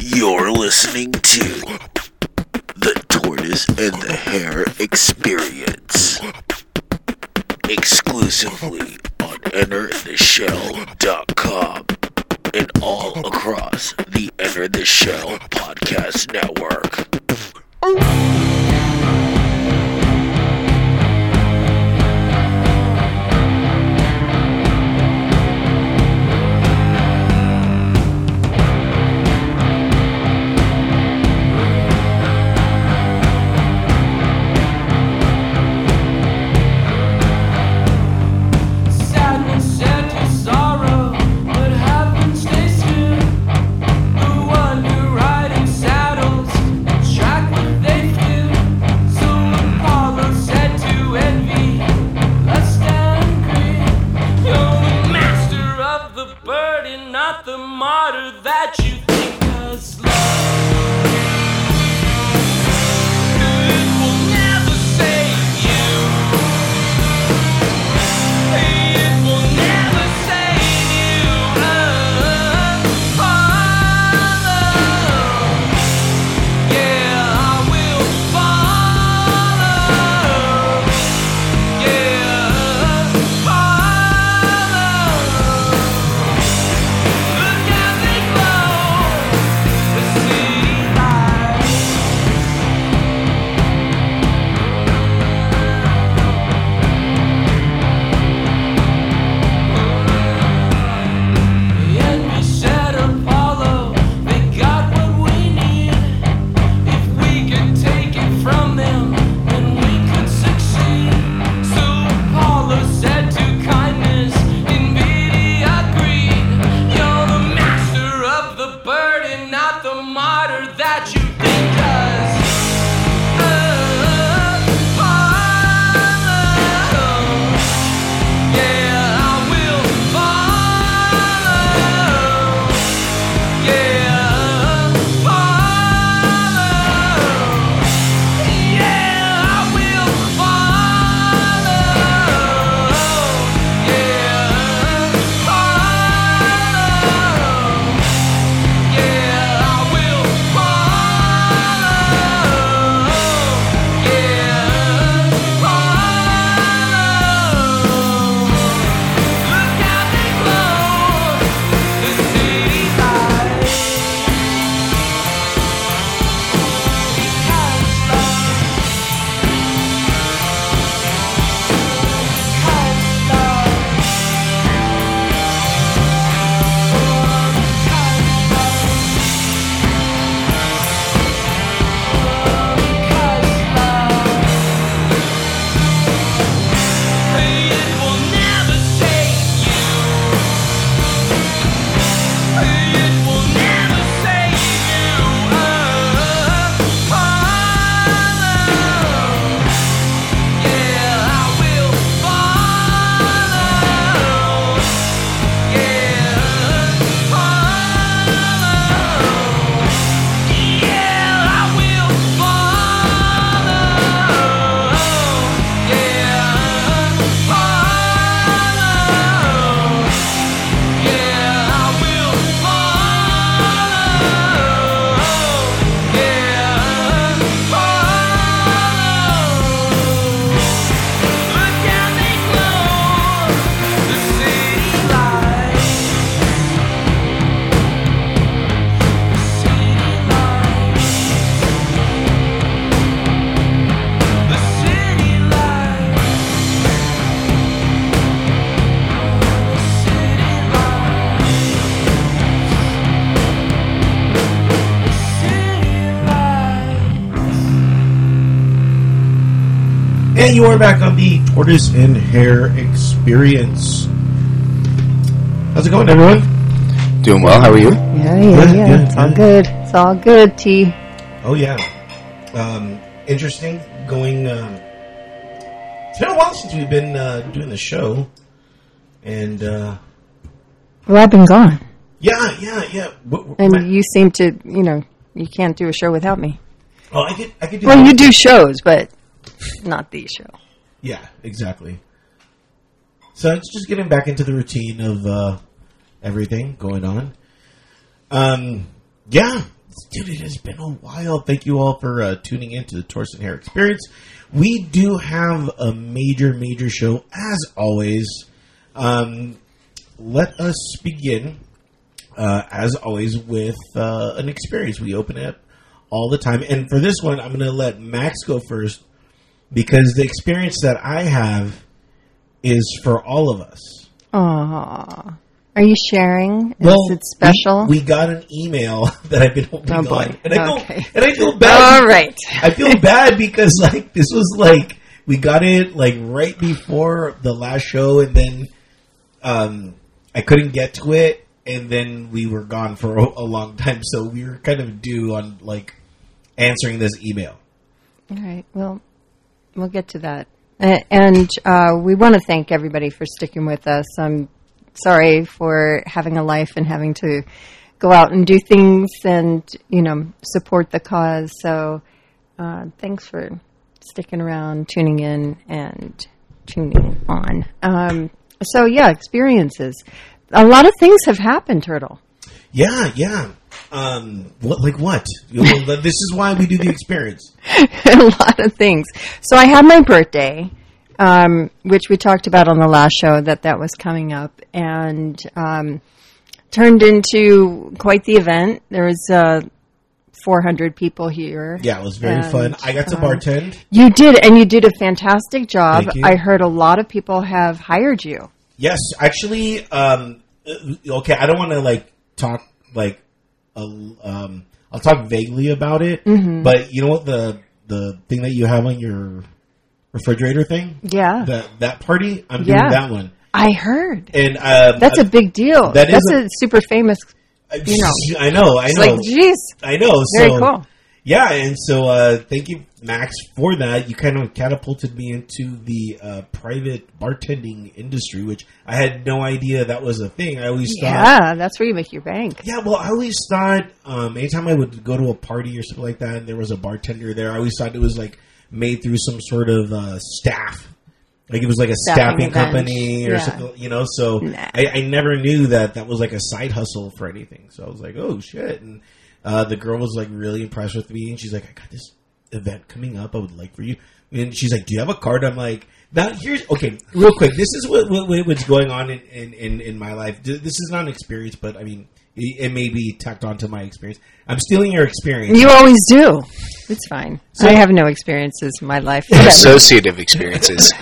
You're listening to the Tortoise and the Hare Experience. Exclusively on EnterTheShell.com and all across the Enter the Shell podcast network. You are back on the Tortoise and Hare Experience. How's it going, everyone? Doing well. How are you? Yeah, yeah, Good, yeah. good, it's all good. good. It's all good, T. Oh yeah, um, interesting. Going. Um, it's been a while since we've been uh, doing the show, and uh, Well, I've been gone. yeah, yeah, yeah. What, what- And my- you seem to, you know, you can't do a show without me. oh, I could, I could do. Well, you do shows, but not the show. Yeah, exactly. So it's just getting back into the routine of uh, everything going on. Um, yeah, dude, it has been a while. Thank you all for uh, tuning in to the Tortoise and Hare Experience. We do have a major, major show as always. Um, let us begin, uh, as always, with uh, an experience. We open it up all the time, and for this one, I'm going to let Max go first because the experience that I have is for all of us. Aw. Are you sharing? Is Well, it special? We, we got an email that I've been holding Oh, boy. on, and I Okay. feel and I feel bad. All right. I feel bad because like this was like we got it like right before the last show, and then um, I couldn't get to it, and then we were gone for a, a long time, so we were kind of due on like answering this email. All right. Well, we'll get to that. And uh, we want to thank everybody for sticking with us. I'm sorry for having a life and having to go out and do things and, you know, support the cause. So uh, thanks for sticking around, tuning in, and tuning on. Um, so, yeah, experiences. A lot of things have happened, Turtle. Yeah, yeah. Um, what like what? You know, this is why we do the experience. a lot of things. So I had my birthday, um, which we talked about on the last show that that was coming up, and um, turned into quite the event. There was uh, 400 people here. Yeah, it was very And, fun. I got to um, bartend. You did, and you did a fantastic job. Thank you. I heard a lot of people have hired you. Yes, actually, um, uh, okay. I don't want to like talk like, uh, um, I'll talk vaguely about it. Mm-hmm. But you know what the the thing that you have on your refrigerator thing Yeah, that that party I'm Yeah. doing that one I heard. and um, That's a big deal. that is That's a- a, super famous. I, you know. I know I It's know like, geez, I know very so cool. Yeah and so uh, thank you Max for that you kind of catapulted me into the uh, private bartending industry which I had no idea that was a thing I always thought Yeah, that's where you make your bank. Yeah, well, I always thought um, anytime I would go to a party or something like that, and there was a bartender there, I always thought it was like made through some sort of uh, staff, like it was like a Staffing staffing, company or Yeah. something, you know. So Nah. I, I never knew that that was like a side hustle for anything. So I was like, oh shit! And uh, the girl was like really impressed with me, and she's like, I got this event coming up. I would like for you. And she's like, "Do you have a card?" I'm like, "Now here's okay, real quick. This is what, what what- what's going on in, in, in, in my life. This is not an experience, but I mean, it, it may be tacked on to my experience. I'm stealing your experience. You always do. It's fine. So- I have no experiences in my life. Associative experiences.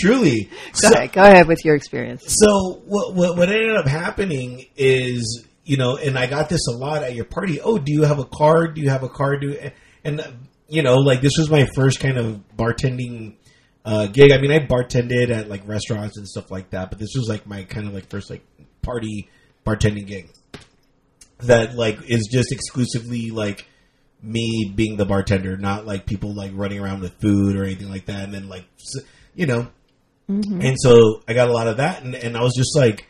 Truly. Go So, ahead. Go ahead with your experience. so what, what what ended up happening is you know, and I got this a lot at your party. Oh, do you have a card? Do you have a card? Do and you know, like this was my first kind of bartending uh, gig. I mean, I bartended at like restaurants and stuff like that, but this was like my kind of like first like party bartending gig that like is just exclusively like me being the bartender, not like people like running around with food or anything like that. And then like you know, and so I got a lot of that, and, and I was just like,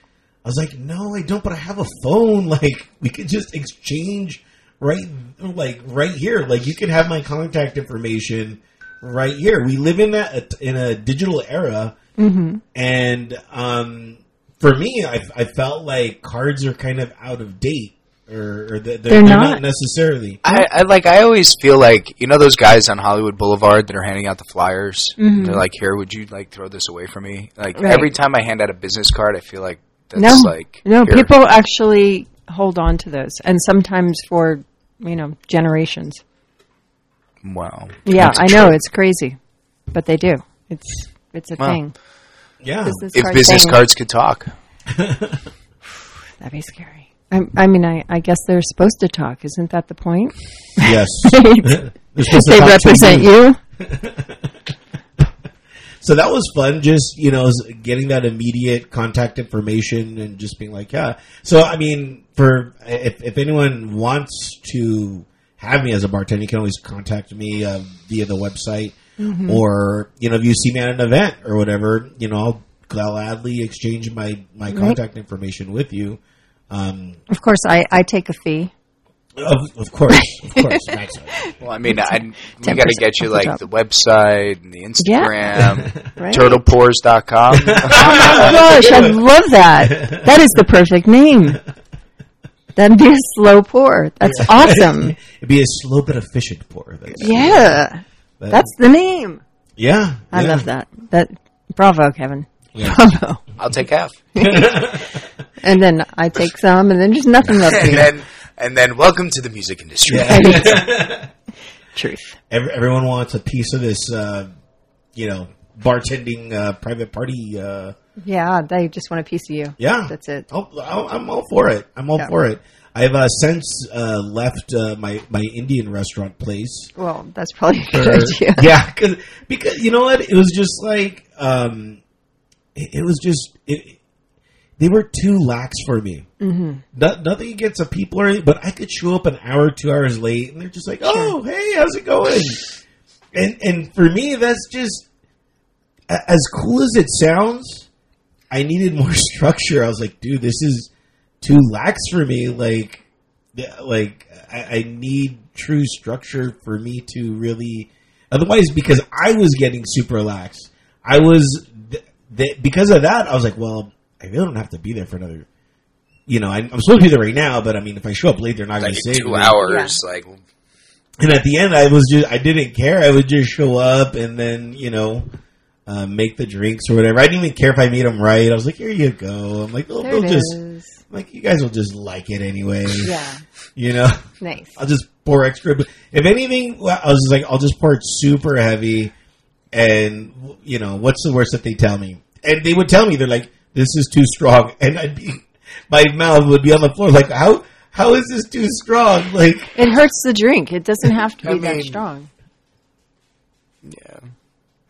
I was like, no, I don't, but I have a phone. Like we could just exchange right, like right here. Like you can have my contact information right here. We live in that in a digital era, and um, for me, I, I felt like cards are kind of out of date, or, or they're, they're, They're not. not. necessarily. I, I like. I always feel like you know those guys on Hollywood Boulevard that are handing out the flyers. They're like, "Here, would you like throw this away for me?" Like Right. every time I hand out a business card, I feel like that's No, like no. here. People actually hold on to those, and sometimes for you know generations. Wow. Yeah, I know it's crazy, but they do. It's it's a Wow. thing. Yeah, Business If business thing. cards could talk, that'd be scary. I, I mean, I, I guess they're supposed to talk. Isn't that the point? yes. they They're supposed to talk to represent you. So that was fun, just you know, getting that immediate contact information and just being like, yeah. So I mean, for if, if anyone wants to have me as a bartender, you can always contact me uh, via the website, or you know, if you see me at an event or whatever, you know, I'll gladly exchange my my contact information with you. Um, Of course, I, I take a fee. Of, of course, of course, Max. well, I mean, I, we 10% got to get you off the like top. the website and the Instagram, Right? turtlepours.com. Oh my gosh, I love that. That is the perfect name. That'd be a slow pour. That's awesome. It'd be a slow but efficient pour. That's, yeah. that- That's the name. yeah. I yeah. love that. That bravo, Kevin. Yeah. Bravo. I'll take half. And then I take some, and then just nothing left. and me. then and then welcome to the music industry. Truth. Every, everyone wants a piece of this, uh, you know, bartending uh, private party. Uh, Yeah, they just want a piece of you. yeah, That's it. I'll, I'll, I'm all for it. I'm all Yeah. for it. I've uh, since uh, left uh, my my Indian restaurant place. Well, that's probably a good for- idea. yeah, cause, because you know what? It was just like um, it, it was just it, they were too lax for me. Mm-hmm. No, nothing against the people or anything, but I could show up an hour, two hours late, and they're just like, "Oh, hey, how's it going?" and and for me, that's just as cool as it sounds. I needed more structure. I was like, dude, this is too lax for me. Like, like I, I need true structure for me to really. Otherwise, because I was getting super lax, I was th- th- because of that. I was like, well, I really don't have to be there for another. You know, I'm, I'm supposed to be there right now, but I mean, if I show up late, they're not going to say two anything. hours. Like And at the end, I was just, I didn't care. I would just show up and then, you know, uh, make the drinks or whatever. I didn't even care if I made them right. I was like, here you go. I'm like, they'll, they'll it just, is. like, you guys will just like it anyway. Yeah. You know, Nice. I'll just pour extra. But if anything, well, I was just like, I'll just pour it super heavy. And, you know, what's the worst that they tell me? And they would tell me, they're like, this is too strong. And I'd be, my mouth would be on the floor, like, how, how is this too strong? Like, It hurts the drink. It doesn't have to be I that strong. yeah.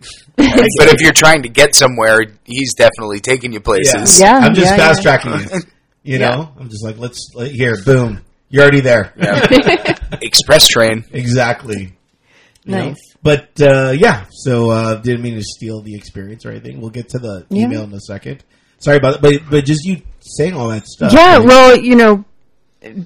but if you're trying to get somewhere, he's definitely taking you places. Yeah. yeah I'm just yeah, fast yeah. tracking you. You Yeah. know, I'm just like, let's let, here, boom, you're already there. Express train. exactly. You know? Nice. But uh, yeah, so uh, didn't mean to steal the experience or anything. We'll get to the Yeah. email in a second. Sorry about that, but but just you saying all that stuff. Yeah, like, well, you know,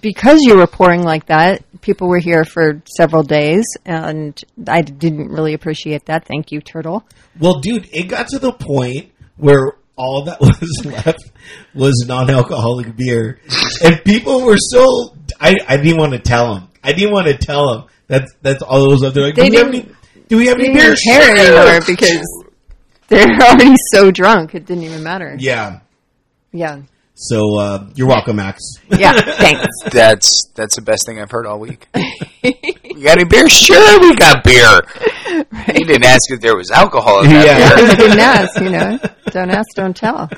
because you were pouring like that, people were here for several days, and I didn't really appreciate that. Thank you, Turtle. well, dude, it got to the point where all that was left was non-alcoholic beer, and people were so. I I didn't want to tell them. I didn't want to tell them. That's that's all it was left. They're like, They do we have any? Do we have any beer? care anymore because they're already so drunk. It didn't even matter. Yeah. Yeah. So uh, you're welcome, Max. Yeah. Thanks. That's that's the best thing I've heard all week. you got any beer? Sure, we got beer. You didn't ask if there was alcohol in that Yeah. beer. I didn't ask, you know. Don't ask, don't tell.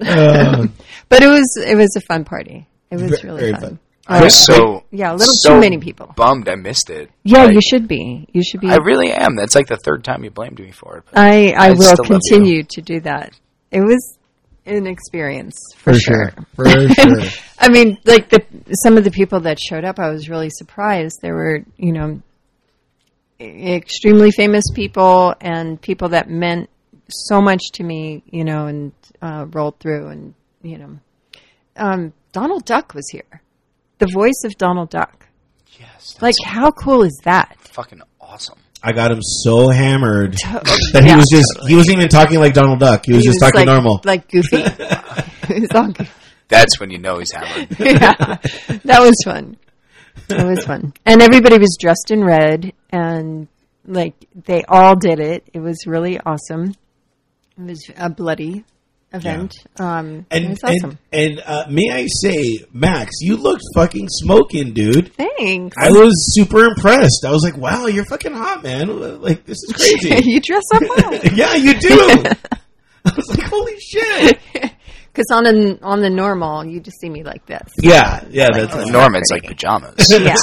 Uh, But it was it was a fun party. It was really very fun. fun. I was so Yeah, a little so too many people. Bummed I missed it. Yeah, Like, you should be. You should be. I really am. That's like the third time you blamed me for it. I, I, I will continue to do that. It was an experience for, for sure. sure. For sure. I mean, like the some of the people that showed up, I was really surprised. There were, you know, extremely famous people and people that meant so much to me, you know, and uh, rolled through. And you know, um, Donald Duck was here, the voice of Donald Duck. yes, that's Like, how cool is that? fucking awesome. I got him so hammered that he Yeah. was just he wasn't even talking like Donald Duck. He was He just was talking like, normal. like goofy. it was all goofy. That's when you know he's hammered. yeah, that was fun. It was fun, and everybody was dressed in red, and like they all did it. It was really awesome. It was a bloody event. Um, it and was awesome. and, and uh, may I say, Max, you looked fucking smoking, dude. Thanks. I was super impressed. I was like, "Wow, you're fucking hot, man! Like this is crazy." you dress up well. yeah, you do. I was like, "Holy shit!" Because on a, on the normal, you just see me like this, Yeah, yeah, that's it's like pajamas. yeah,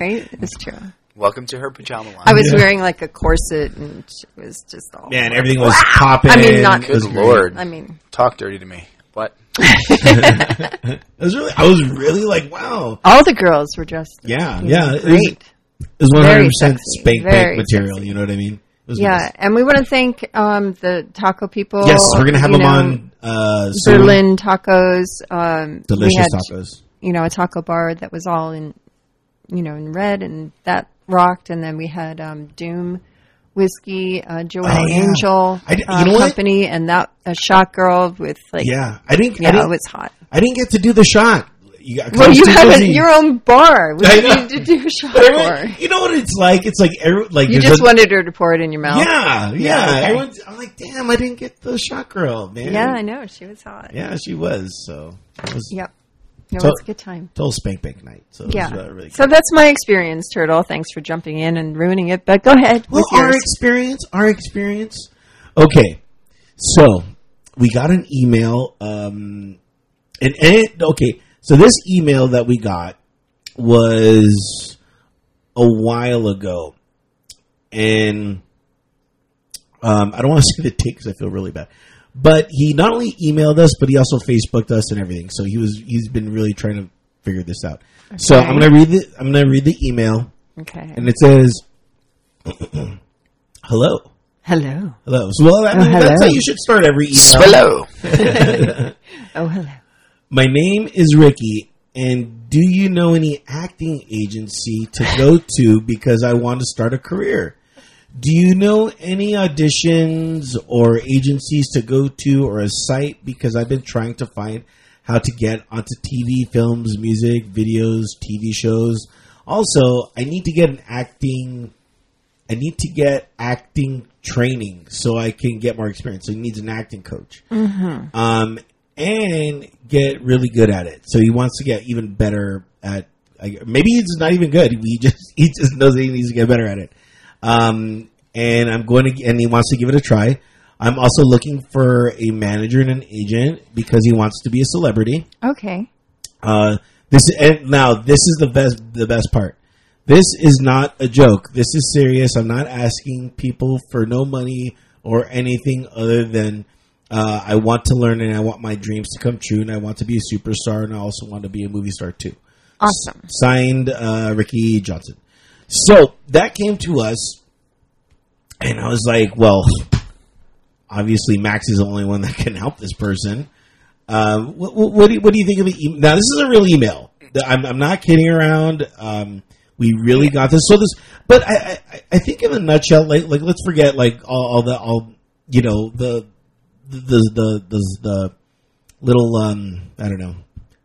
right? It's true. Welcome to her pajama line. I was wearing like a corset, and it was just all. man. Everything was popping. I mean, not- It Good lord. I mean, Talk dirty to me. What? It was really. I was really like, "Wow." all the girls were dressed. Yeah, yeah. It was, great. it was one Very hundred percent sexy. spank bank material. sexy. You know what I mean? It was Yeah, nice. and we want to thank um, the taco people. Yes, we're gonna have you them know, on uh, soon. Berlin tacos. Um, Delicious had, tacos. You know, a taco bar that was all in, you know, in red, and that rocked. And then we had um, Doom whiskey, uh, Joanna Oh, yeah. Angel I uh, know what? company, and that a shot girl with like, Yeah, I didn't. I yeah, didn't, it was hot. I didn't get to do the shot. You got, I Well, you have a, your own bar. What do I you know. need to do a shot everyone- you know what it's like? It's like every, like You just a- wanted her to pour it in your mouth. Yeah, yeah. Yeah, okay. I'm like, damn, I didn't get the shot girl, man. Yeah, I know. She was hot. Yeah, she was. So was Yep. No, So- it's a good time. total spank bank night. So Yeah. really So that's my experience, Turtle. Thanks for jumping in and ruining it. But go ahead. Well, our experience, our experience. Okay, so we got an email, um, and, and it, okay, so this email that we got was a while ago, and um, I don't want to say the date because I feel really bad. But he not only emailed us, but he also Facebooked us and everything. So he was he's been really trying to figure this out. So I'm gonna read the I'm gonna read the email, okay. and it says, "Hello." hello. Hello. So, well, I Oh, mean, that's hello. how you should start every email. Hello. Oh, hello. My name is Ricky, and do you know any acting agency to go to because I want to start a career? Do you know any auditions or agencies to go to or a site because I've been trying to find how to get onto TV, films, music, videos, TV shows. Also, I need to get an acting I need to get acting training so I can get more experience. So he needs an acting coach, um, and get really good at it. So he wants to get even better at. I- Maybe he's not even good. He just he just knows that he needs to get better at it. Um, and I'm going to, and he wants to give it a try. I'm also looking for a manager and an agent because he wants to be a celebrity. Okay. Uh, this and now this is the best the best part. This is not a joke. This is serious. I'm not asking people for no money or anything other than uh, I want to learn and I want my dreams to come true and I want to be a superstar and I also want to be a movie star too. Awesome. Signed, uh, Ricky Johnson. So that came to us, and I was like, well, obviously Max is the only one that can help this person. Um, what, what, what, do you, what do you think of the email? Now, this is a real email. I'm, I'm not kidding around. Um, we really got this. So this, but I, I, I think in a nutshell, like, like let's forget like all, all the, all, you know, the, the, the, the, the little, um, I don't know.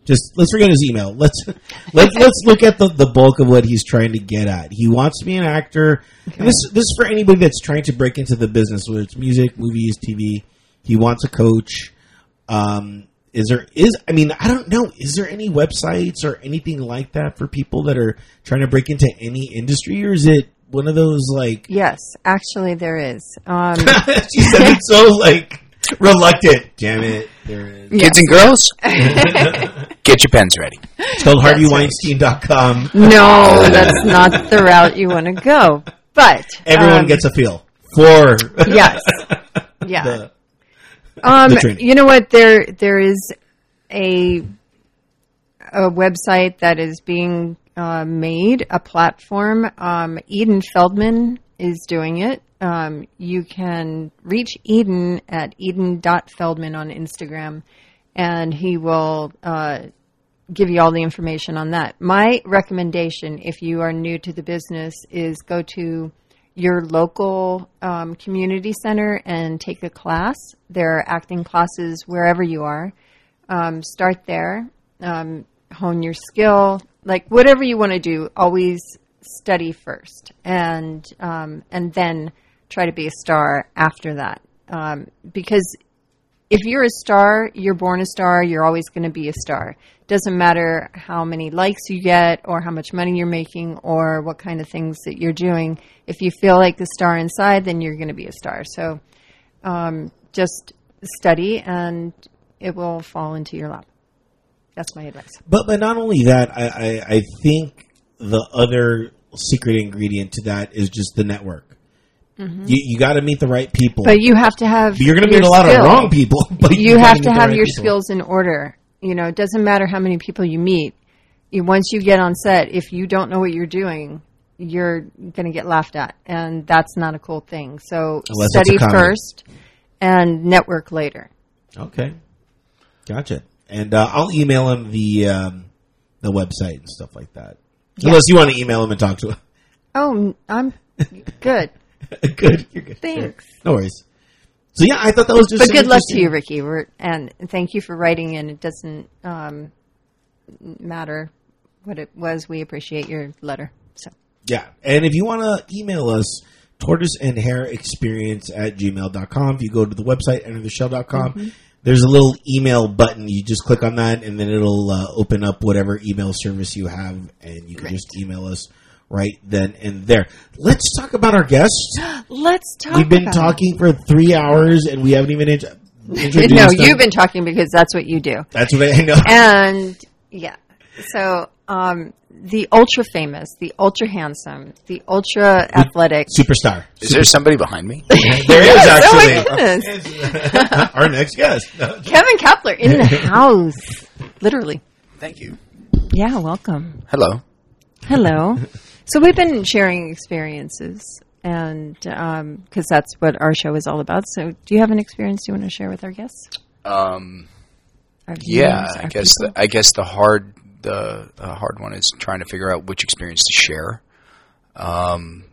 Just let's forget his email. Let's let's let's look at the, the bulk of what he's trying to get at. He wants to be an actor. And this this is for anybody that's trying to break into the business, whether it's music, movies, TV. He wants a coach. Um, is there is I mean I don't know. Is there any websites or anything like that for people that are trying to break into any industry, or is it one of those like? Yes, actually, there is. Um, she said it so like reluctant. Damn it! There is. Kids and girls, get your pens ready. Tell That's right. HarveyWeinstein.com. no, that's not the route you want to go. But Everyone um, gets a feel for yes, yeah. the- Um, the you know what? There there is a a website that is being uh, made, a platform. Um, Eden Feldman is doing it. Um, you can reach Eden at eden.feldman on Instagram, and he will uh, give you all the information on that. My recommendation, if you are new to the business, is go to your local um, community center and take a class. There are acting classes wherever you are. Um, start there, um, hone your skill, like whatever you want to do. Always study first, and um, and then try to be a star after that. Um, because if you're a star, you're born a star, you're always going to be a star. Doesn't matter how many likes you get or how much money you're making or what kind of things that you're doing. If you feel like the star inside, then you're going to be a star. So um, just study and it will fall into your lap. That's my advice. But but not only that, I, I I think the other secret ingredient to that is just the network. You you got to meet the right people. Mm-hmm. But you have to have. You're going to meet a lot of wrong people. But you gotta have to have right your people. skills in order. You know, it doesn't matter how many people you meet. You, once you get on set, if you don't know what you're doing, you're going to get laughed at, and that's not a cool thing. So Unless study first and network later. Okay, gotcha. And uh, I'll email him the um, the website and stuff like that. Unless you want to email him and talk to him. Oh, I'm good. good, you're good. Thanks. Sure. No worries. So yeah, I thought that was just. But some good luck to you, Ricky. We're, and thank you for writing in. It doesn't. Um, matter what it was. We appreciate your letter. So Yeah. And if you want to email us, tortoise and hare experience at gmail.com. If you go to the website, entertheshell.com, there's a little email button. You just click on that and then it'll uh, open up whatever email service you have and you can just email us right then and there. Let's talk about our guests. let's talk. We've been about talking for three hours and we haven't even int- it. introduced No, them. you've been talking because that's what you do. That's what I know. and yeah, so um, the ultra famous, the ultra handsome, the ultra athletic. Superstar. Is there somebody behind me? There is Oh my actually. goodness, our next guest. Kevin Kapler in the house, literally. Thank you. Yeah, welcome. Hello. Hello. So we've been sharing experiences, and because that's what our show is all about. So, do you have an experience you want to share with our guests? Um, Our yeah, viewers, I guess people? the, I guess the hard the uh, hard one is trying to figure out which experience to share. Um,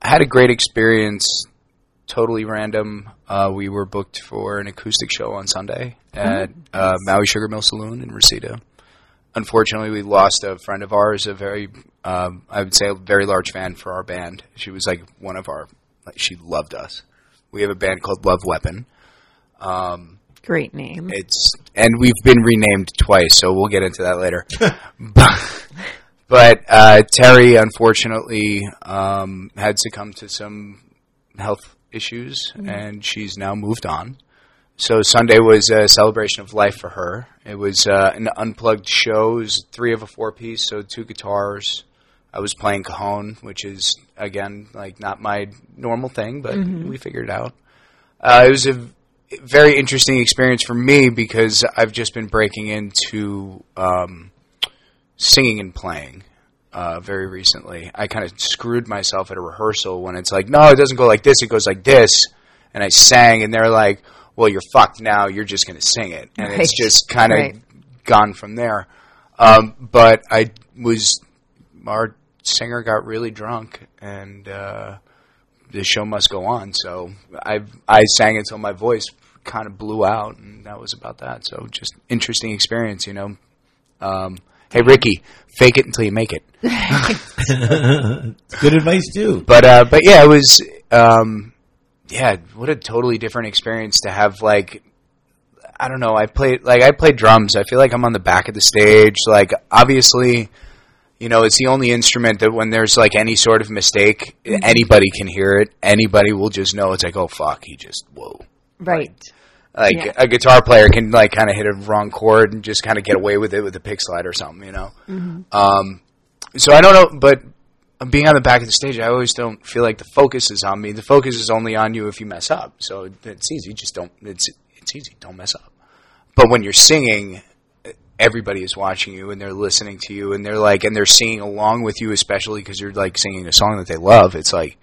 I had a great experience, totally random. Uh, we were booked for an acoustic show on Sunday at uh, Maui Sugar Mill Saloon in Reseda. Unfortunately, we lost a friend of ours, a very, um, I would say, a very large fan for our band. She was like one of our, like, she loved us. We have a band called Love Weapon. great name. It's and we've been renamed twice, so we'll get into that later. but but uh, Terry, unfortunately, um, had succumbed to some health issues, and she's now moved on. So Sunday was a celebration of life for her. It was uh, an unplugged show. It was three of a four piece, so two guitars. I was playing cajon, which is again like not my normal thing, but we figured it out. Uh, it was a very interesting experience for me because I've just been breaking into um, singing and playing uh, very recently. I kind of screwed myself at a rehearsal when it's like, no, it doesn't go like this; it goes like this. And I sang, and they're like, "Well, you're fucked now. You're just going to sing it," and it's just kind of Right. gone from there. Um, but I was our singer got really drunk and. Uh, the show must go on. So I I sang until my voice kind of blew out, and that was about that. So just interesting experience, you know. Um, hey Ricky, fake it until you make it. Good advice too. But uh, but yeah, it was um, yeah, what a totally different experience to have like. I don't know. I played like I played drums. I feel like I'm on the back of the stage. Like obviously, you know, it's the only instrument that when there's like any sort of mistake, anybody can hear it. Anybody will just know. It's like, oh fuck, he just whoa. right. Like Yeah. a guitar player can like kind of hit a wrong chord and just kind of get away with it with a pick slide or something, you know. Um, so I don't know, but being on the back of the stage, I always don't feel like the focus is on me. The focus is only on you if you mess up. So it's easy. Just don't. It's it's easy. Don't mess up. But when you're singing, everybody is watching you and they're listening to you and they're like and they're singing along with you, especially because you're like singing a song that they love. It's like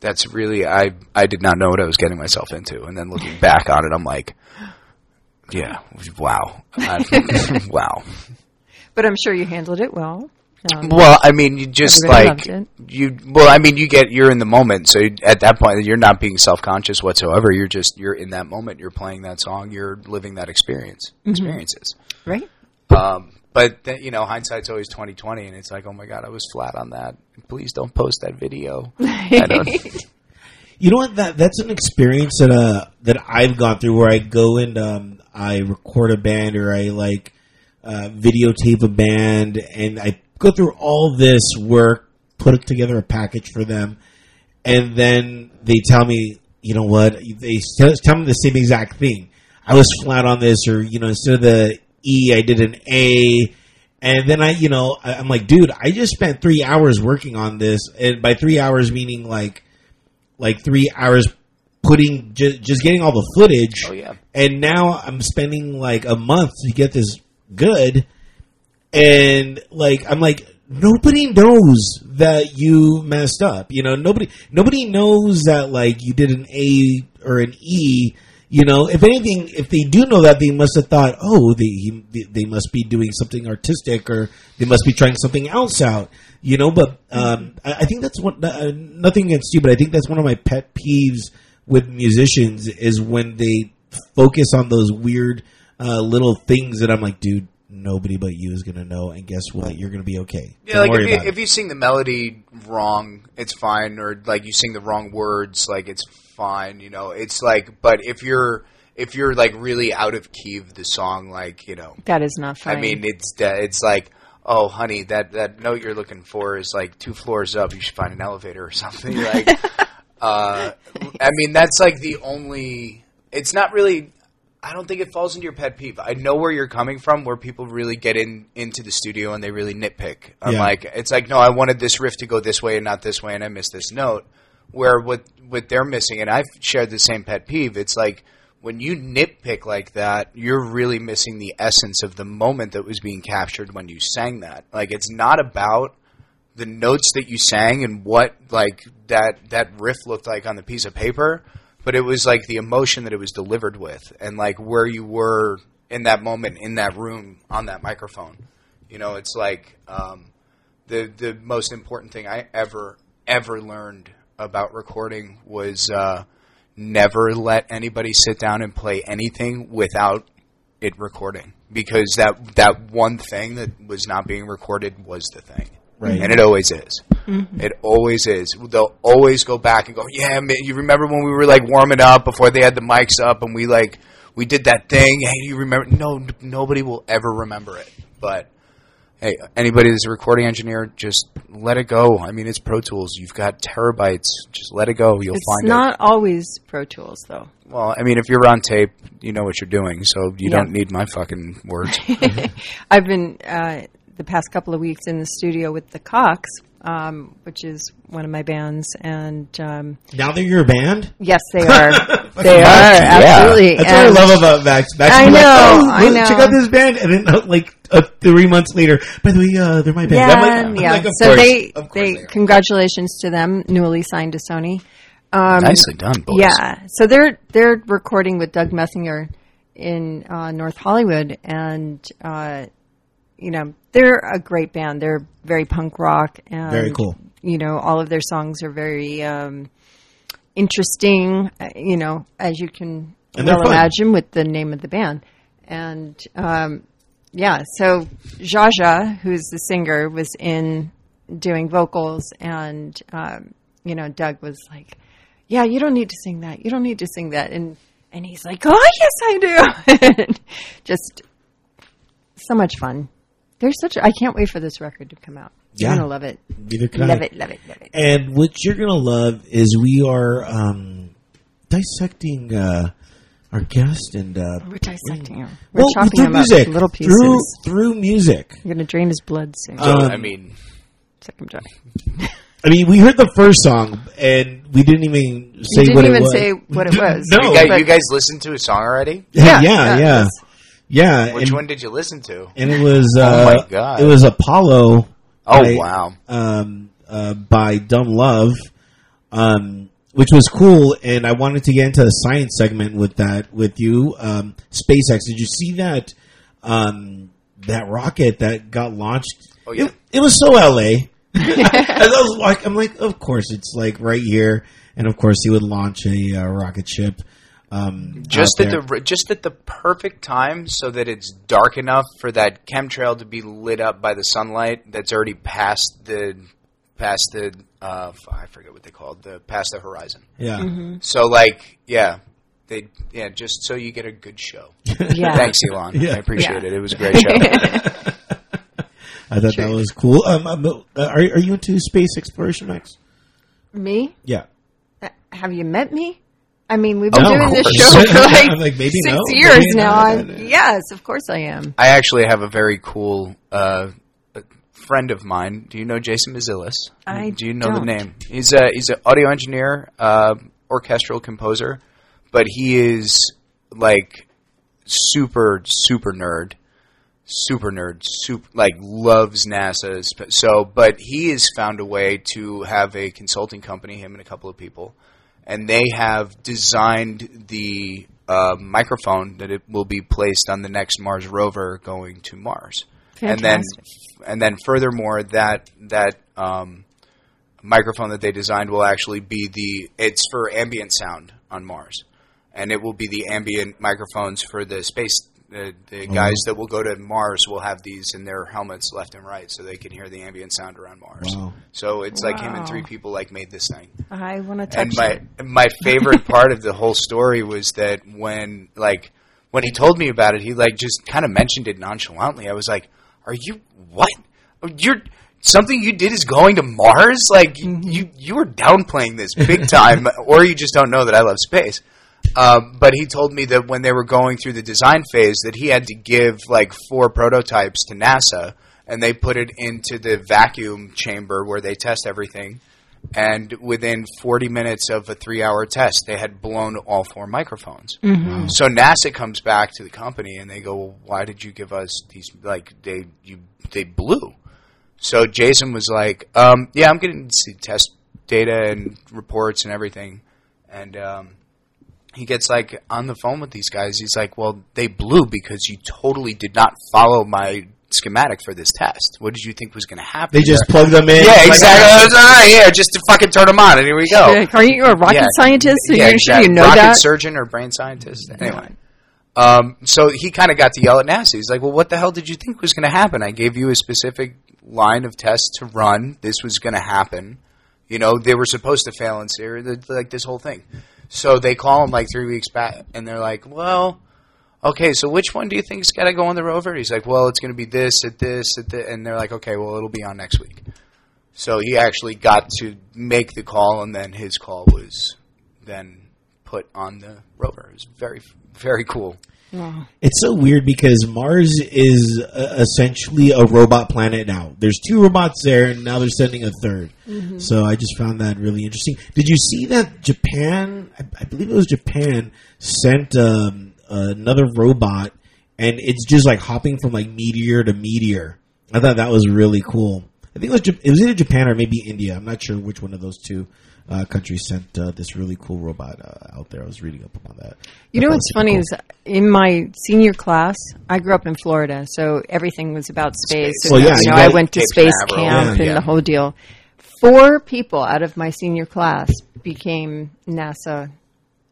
that's really I I did not know what I was getting myself into, and then looking back on it, I'm like, yeah, wow, I- wow. But I'm sure you handled it well. Um, Well, I mean, you just like you. Well, I mean, you get you're in the moment, so you- at that point, you're not being self conscious whatsoever. You're just you're in that moment. You're playing that song. You're living that experience. Experiences. Right? Um, but th- you know, hindsight's always twenty twenty, and it's like, oh my god, I was flat on that. Please don't post that video. I don't, You know what? That that's an experience that uh that I've gone through where I go and um I record a band or I like uh, videotape a band and I go through all this work, put together a package for them, and then they tell me, you know what? They tell tell me the same exact thing. I was flat on this, or you know, instead of the E, I did an A. And then I, you know, I'm like, dude, I just spent three hours working on this, and by three hours meaning like like three hours putting just, just getting all the footage. Oh, yeah. And now I'm spending like a month to get this good. And like I'm like nobody knows that you messed up. You know, nobody nobody knows that like you did an A or an E. You know, if anything, if they do know that, they must have thought, oh, they they must be doing something artistic, or they must be trying something else out. You know, but um, I, I think that's one. uh, nothing against you, but I think that's one of my pet peeves with musicians is when they focus on those weird uh, little things that I'm like, dude, nobody but you is gonna know. And guess what? You're gonna be okay. Yeah, Don't like worry if you, about it. if you sing the melody wrong, it's fine, or like you sing the wrong words, like it's fine. You know, it's like, but if you're if you're like really out of key of the song, like you know, That is not I mean, it's it's like, oh, honey, that that note you're looking for is like two floors up. You should find an elevator or something. Like, uh, I mean, that's like the only. It's not really. I don't think it falls into your pet peeve. I know where you're coming from, where people really get in into the studio and they really nitpick. I'm Yeah. like, it's like, no, I wanted this riff to go this way and not this way, and I missed this note. Where what what they're missing, and I've shared the same pet peeve. It's like when you nitpick like that, you're really missing the essence of the moment that was being captured when you sang that. Like it's not about the notes that you sang and what like that that riff looked like on the piece of paper, but it was like the emotion that it was delivered with and like where you were in that moment in that room on that microphone. You know, it's like um, the the most important thing I ever ever learned about recording was uh, never let anybody sit down and play anything without it recording because that that one thing that was not being recorded was the thing. Right. And it always is. It always is. They'll always go back and go, "Yeah, man, you remember when we were like warming up before they had the mics up and we like we did that thing? Hey, you remember? No, n- nobody will ever remember it. But hey, anybody that's a recording engineer, just let it go. I mean, it's Pro Tools. You've got terabytes. Just let it go. You'll it's find it. It's not always Pro Tools though. Well, I mean, if you're on tape, you know what you're doing, so you Yeah. don't need my fucking words. I've been uh, the past couple of weeks in the studio with the Cox, um, which is one of my bands, and um, now they're your band. yes, they are. they are absolutely. That's what I love about Max. Max I is like, know, oh, I know. Check out this band, and then uh, like uh, three months later, by the way, uh, they're my band. Yeah, I'm like, I'm yeah. like, of so course, they, of course they, they congratulations to them, newly signed to Sony. Um, Nicely done, boys. Yeah, so they're they're recording with Doug Messinger in uh, North Hollywood, and uh, you know they're a great band. They're very punk rock, and Very cool. You know, all of their songs are very um, interesting. uh, You know, as you can well imagine with the name of the band, and um, yeah. So Jaja, who's the singer, was in doing vocals, and um, you know, Doug was like, "Yeah, you don't need to sing that. You don't need to sing that." And and he's like, "Oh, yes, I do." Just so much fun. There's such. I can't wait for this record to come out. You're Yeah. gonna love it. Neither can I. Love it. Love it. Love it. And what you're gonna love is we are um, dissecting uh, our guest and uh, We're dissecting him. We're well, chopping through him up music, little pieces. through through music. You're gonna drain his blood soon. So, Um, I mean, Second time. I mean, we heard the first song and we didn't even say didn't what even it was. say what it was. no, you, guys, but- you guys listened to a song already? yeah, yeah, yeah, yeah, it was- yeah. Which and, one did you listen to? And it was uh, Oh my God. it was Apollo. Oh by, wow! um, uh, by Dumb Love, um, which was cool. And I wanted to get into the science segment with that with you. Um, SpaceX, did you see that um, that rocket that got launched? Oh, yeah. it, it was so LA. As I was like, I'm like, of course, it's like right here, and of course, he would launch a uh, rocket ship. Um, Just at the just at the perfect time, so that it's dark enough for that chemtrail to be lit up by the sunlight that's already past the past the uh, I forget what they called the past the horizon. yeah. Mm-hmm. So like, yeah, they yeah, just so you get a good show. Yeah. Thanks, Elon. Yeah. I appreciate Yeah. it. It was a great show. I thought that was cool. Um, um, uh, are are you into space exploration, Max? Me? Yeah. Uh, Have you met me? I mean, we've been Oh, doing this show for like, like, maybe six no, years maybe now. not. I'm, yes, of course I am. I actually have a very cool uh, friend of mine. Do you know Jason Mazilis? I Do you know the don't. name? He's a he's an audio engineer, uh, orchestral composer, but he is like super super nerd, super nerd, super like loves NASA. sp- So, but he has found a way to have a consulting company, him and a couple of people, and they have designed the uh, microphone that it will be placed on the next Mars rover going to Mars. And then, and then, furthermore, that that um, microphone that they designed will actually be the it's for ambient sound on Mars, and it will be the ambient microphones for the space The, the mm-hmm. guys that will go to Mars will have these in their helmets left and right, so they can hear the ambient sound around Mars. Wow. So it's like him and three people like made this thing. I want to touch And my it. my favorite part of the whole story was that when like when he told me about it, he like just kind of mentioned it nonchalantly. I was like, "Are you what? You're something you did is going to Mars? Like mm-hmm. you you were downplaying this big time, or you just don't know that I love space." Um, but he told me that when they were going through the design phase, that he had to give like four prototypes to NASA, and they put it into the vacuum chamber where they test everything. And within 40 minutes of a three-hour test, they had blown all four microphones. So NASA comes back to the company and they go, well, "Why did you give us these? Like they you they blew." So Jason was like, um, "Yeah, I'm getting to see test data and reports and everything," and um, he gets like on the phone with these guys. He's like, "Well, they blew because you totally did not follow my schematic for this test. What did you think was going to happen?" They just there?" plug them in. yeah, exactly. I was, all right, yeah, just to fucking turn them on, and here we go. Like, Are you a rocket Yeah. scientist? So yeah, you're exactly. sure you know rocket that? surgeon or brain scientist. Anyway, um, so he kind of got to yell at NASA. He's like, "Well, what the hell did you think was going to happen? I gave you a specific line of tests to run. This was going to happen. You know, they were supposed to fail in series, like this whole thing." So they call him like three weeks back, and they're like, "Well." Okay, so which one do you think's got to go on the rover? He's like, well, it's going to be this at this at this, and they're like, okay, well, it'll be on next week. So he actually got to make the call, and then his call was then put on the rover. It was very, very cool. It's so weird because Mars is uh, essentially a robot planet now. There's two robots there, and now they're sending a 3rd So I just found that really interesting. Did you see that Japan? I, I believe it was Japan sent um, another robot, and it's just like hopping from like meteor to meteor. I thought that was really cool. I think it was it was either Japan or maybe India. I'm not sure which one of those two uh, countries sent uh, this really cool robot uh, out there. I was reading up on that. You know what's funny cool. is in my senior class, I grew up in Florida, so everything was about space. Space. Well, yeah, you you know, got I went to space Canaveral. camp Yeah, and yeah. the whole deal. Four people out of my senior class became NASA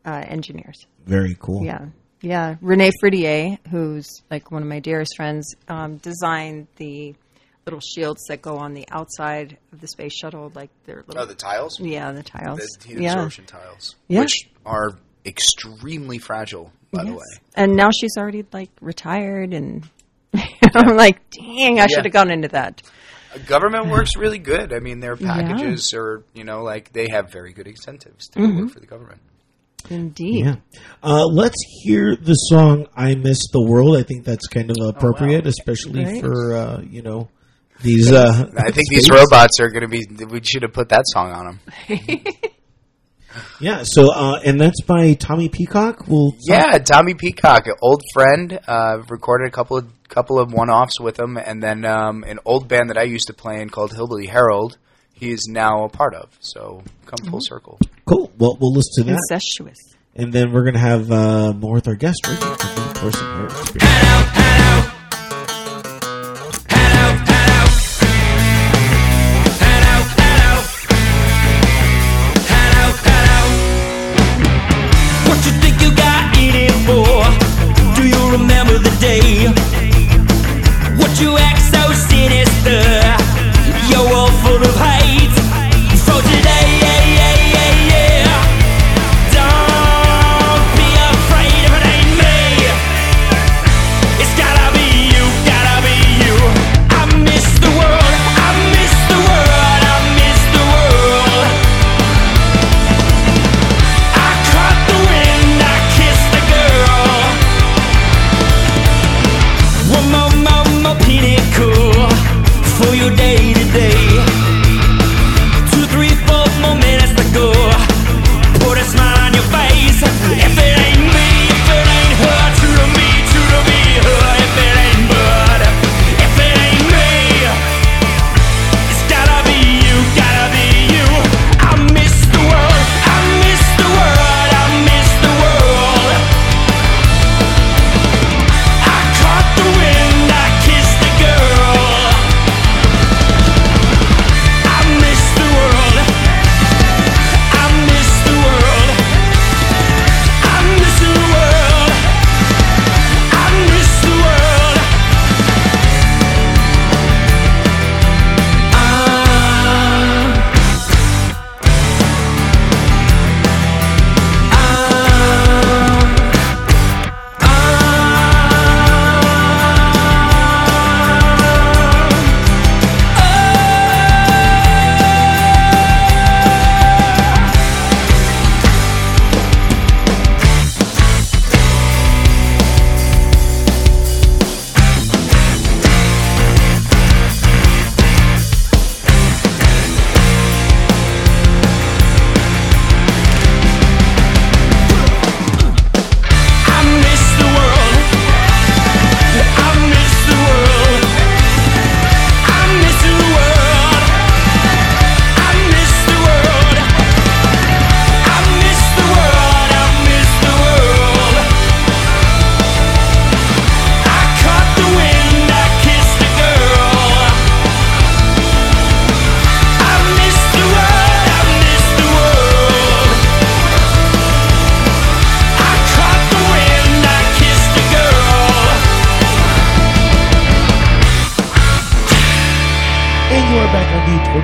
uh, engineers. very cool. Yeah, yeah. Renee Fridier, who's like one of my dearest friends, um, designed the little shields that go on the outside of the space shuttle, like they're little. Oh, the tiles? yeah, the tiles. The heat yeah. absorption tiles, Yeah. which are extremely fragile, by the way. And now she's already like retired, and I'm like, dang, I should have gone into that. Government works really good. I mean, their packages are, you know, like they have very good incentives to Mm-hmm. work for the government. Indeed. Yeah. Uh, let's hear the song "I Miss the World." I think that's kind of appropriate, especially Right. for uh, you know these. Uh, I think these robots are going to be. We should have put that song on them. Yeah. So, uh, and that's by Tommy Peacock. We'll Yeah, Tommy Peacock, an old friend, uh, recorded a couple of couple of one offs with him, and then um, an old band that I used to play in called Hillbilly Herald. He is now a part of. So come full circle. cool. Well, we'll listen to that, Incestuous. and then we're gonna have uh, more with our guest, Rachel, from the course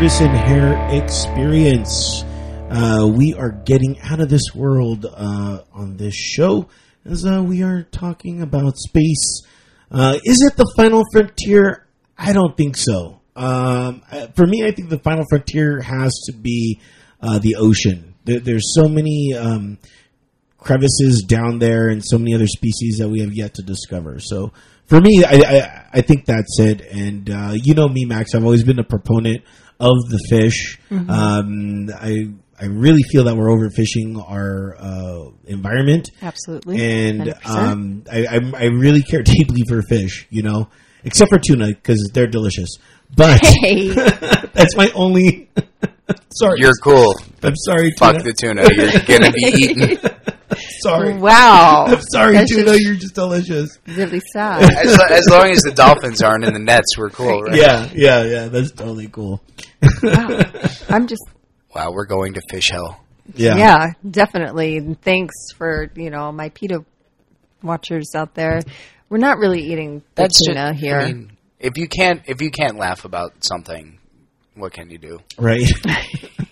on and Hare Experience. Uh, we are getting out of this world uh, on this show as uh, we are talking about space. Uh, is it the final frontier? I don't think so. Um, uh, for me, I think the final frontier has to be uh, the ocean. There, there's so many um, crevices down there and so many other species that we have yet to discover. So for me, I, I, I think that's it. And uh, you know me, Max. I've always been a proponent of the fish. Um, I I really feel that we're overfishing our uh, environment, Absolutely. and um, I, I I really care deeply for fish. You know, except for tuna because they're delicious. But hey, that's my only. sorry, You're cool. I'm sorry, Fuck tuna. the tuna. You're gonna be eaten. Sorry, wow. I'm sorry, That's tuna. just You're just delicious. really sad. As, as long as the dolphins aren't in the nets, we're cool, right? Yeah, yeah, yeah. That's totally cool. Wow. I'm just Wow, we're going to fish hell. Yeah, Yeah, definitely. And Thanks for you know my PETA watchers out there. We're not really eating the That's tuna just, here. I mean, if you can't if you can't laugh about something, what can you do? right.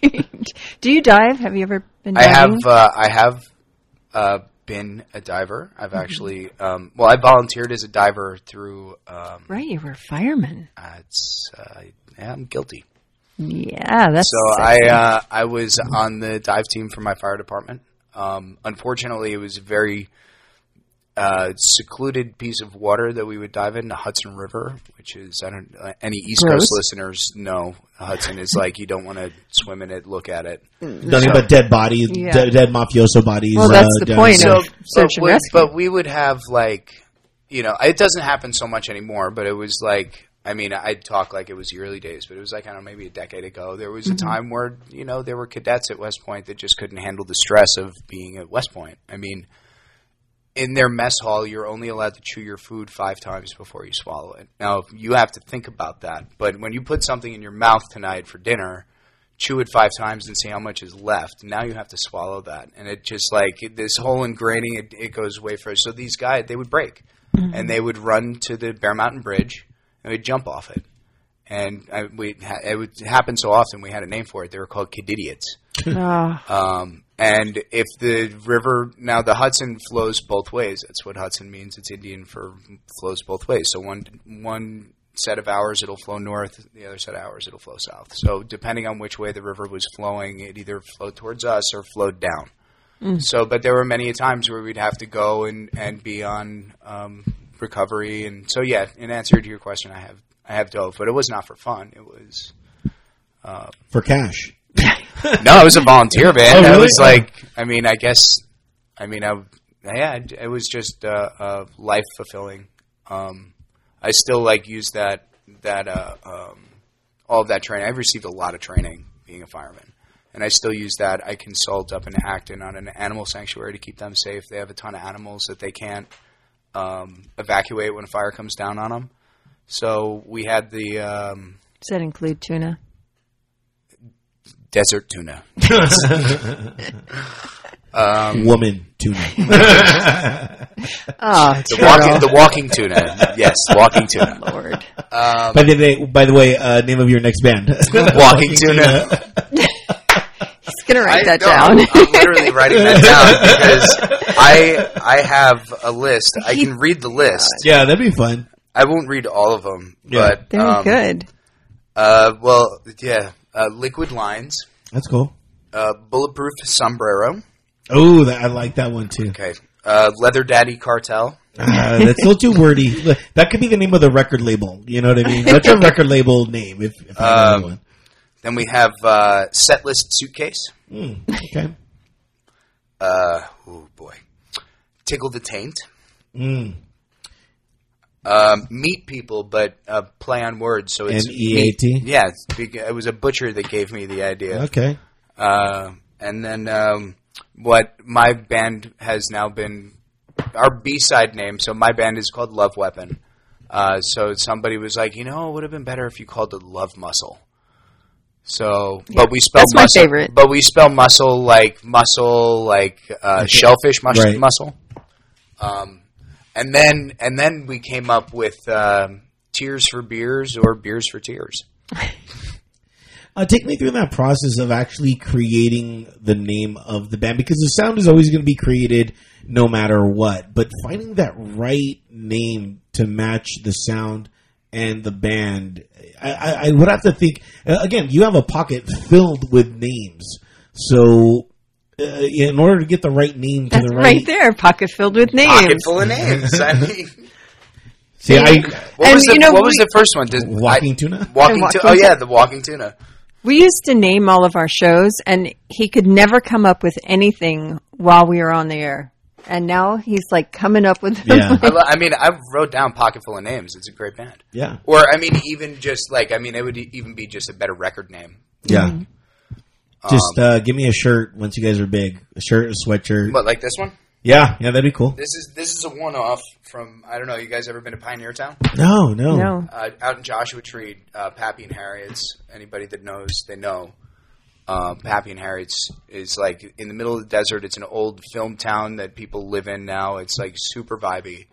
Do you dive? Have you ever been I have uh, I have uh, been a diver. I've Mm-hmm. actually um, well, I volunteered as a diver through. Um, right, you were a fireman. uh, it's uh, yeah, I'm guilty. Yeah, that's So sexy. I uh, I was on the dive team for my fire department. Um, unfortunately, it was a very uh, secluded piece of water that we would dive in, the Hudson River, which is I don't uh, any East Gross. Coast listeners know Hudson is like you don't want to swim in it, look at it. Nothing but dead bodies, Yeah. de- dead mafioso bodies. Well, that's uh, the point there. of- search and but, we, but we would have like, you know, it doesn't happen so much anymore. But it was like, I mean, I'd talk like it was the early days, but it was like I don't know, maybe a decade ago. There was a mm-hmm. time where you know there were cadets at West Point that just couldn't handle the stress of being at West Point. I mean. In their mess hall, you're only allowed to chew your food five times before you swallow it. Now, you have to think about that. But when you put something in your mouth tonight for dinner, chew it five times and see how much is left. Now you have to swallow that, and it just like this whole ingraining it, it goes way further. So these guys they would break, mm-hmm. and they would run to the Bear Mountain Bridge and we'd jump off it. And I, we ha- it would happen so often we had a name for it. They were called kid idiots. Ah, Um, and if the river now the Hudson flows both ways. That's what Hudson means. It's Indian for flows both ways. So one one set of hours it'll flow north, the other set of hours it'll flow south. So depending on which way the river was flowing, it either flowed towards us or flowed down. So, but there were many times where we'd have to go and and be on um, recovery. And so, yeah, in answer to your question, I have I have dove, but it was not for fun. It was for cash. no, I was a volunteer, man. Oh, I was like, I mean, I guess, I mean, I, yeah, it- it was just uh, uh, life fulfilling. Um, I still like use that that uh, um, all of that training. I've received a lot of training being a fireman, and I still use that. I consult up in Acton on an animal sanctuary to keep them safe. They have a ton of animals that they can't um, evacuate when a fire comes down on them. So we had the um, does that include tuna? desert tuna. Woman tuna. Oh, The walking, the walking tuna. Yes, walking tuna. Lord. by the way, by the way, uh, name of your next band. Walking tuna. He's gonna write that no, down. I'm, I'm literally writing that down because I I have a list. I can read the list. yeah, that'd be fun. I won't read all of them, Yeah. but Very um, good. Uh, well, yeah, uh, liquid lines, That's cool. uh, bulletproof sombrero. Oh, I like that one too. Okay, uh, leather daddy cartel. Uh, that's still too wordy. That could be the name of the record label. You know what I mean? That's a record label name. If, if Um, one. Then we have uh, set list suitcase. Hmm, okay. Uh, oh boy, tickle the taint. Mm. um, meat people, but uh, play on words. So it's M-E-A-T? meat. Yeah, it's big- it was a butcher that gave me the idea. Okay. Uh, and then um, what my band has now been our B side name. So my band is called Love Weapon. Uh, so somebody was like, you know, it would have been better if you called it Love Muscle. So, but we spell That's my muscle, favorite. But we spell muscle like muscle, like uh, shellfish mus- Right. muscle. Um, and then and then we came up with um, tears for beers or beers for tears. Uh, take me through that process of actually creating the name of the band because the sound is always going to be created no matter what. But finding that right name to match the sound and the band, I, I, I would have to think. Uh, again, you have a pocket filled with names, so uh, in order to get the right name to That's the right. right, there, pocket filled with names. Pocket full of names. I mean, see, I what was the know, what was the first one? Did, walking I, tuna. walking, The tu- walking Oh yeah, the walking tuna. We used to name all of our shows, and he could never come up with anything while we were on the air. And now he's like coming up with. Yeah. I, lo- I mean, I wrote down Pocket Full of Names. It's a great band. Yeah, Or I mean, even just like I mean, it would e- even be just a better record name. yeah. Mm-hmm. Just uh, give me a shirt once you guys are big. A shirt, a sweatshirt. But like this one, Yeah, yeah, that'd be cool. this is this is a one off from I don't know. You guys ever been to Pioneer Town? No, no, no, uh, out in Joshua Tree, uh, Pappy and Harriet's. Anybody that knows, they know. Uh, Pappy and Harriet's is like in the middle of the desert. It's an old film town that people live in now. It's like super vibey.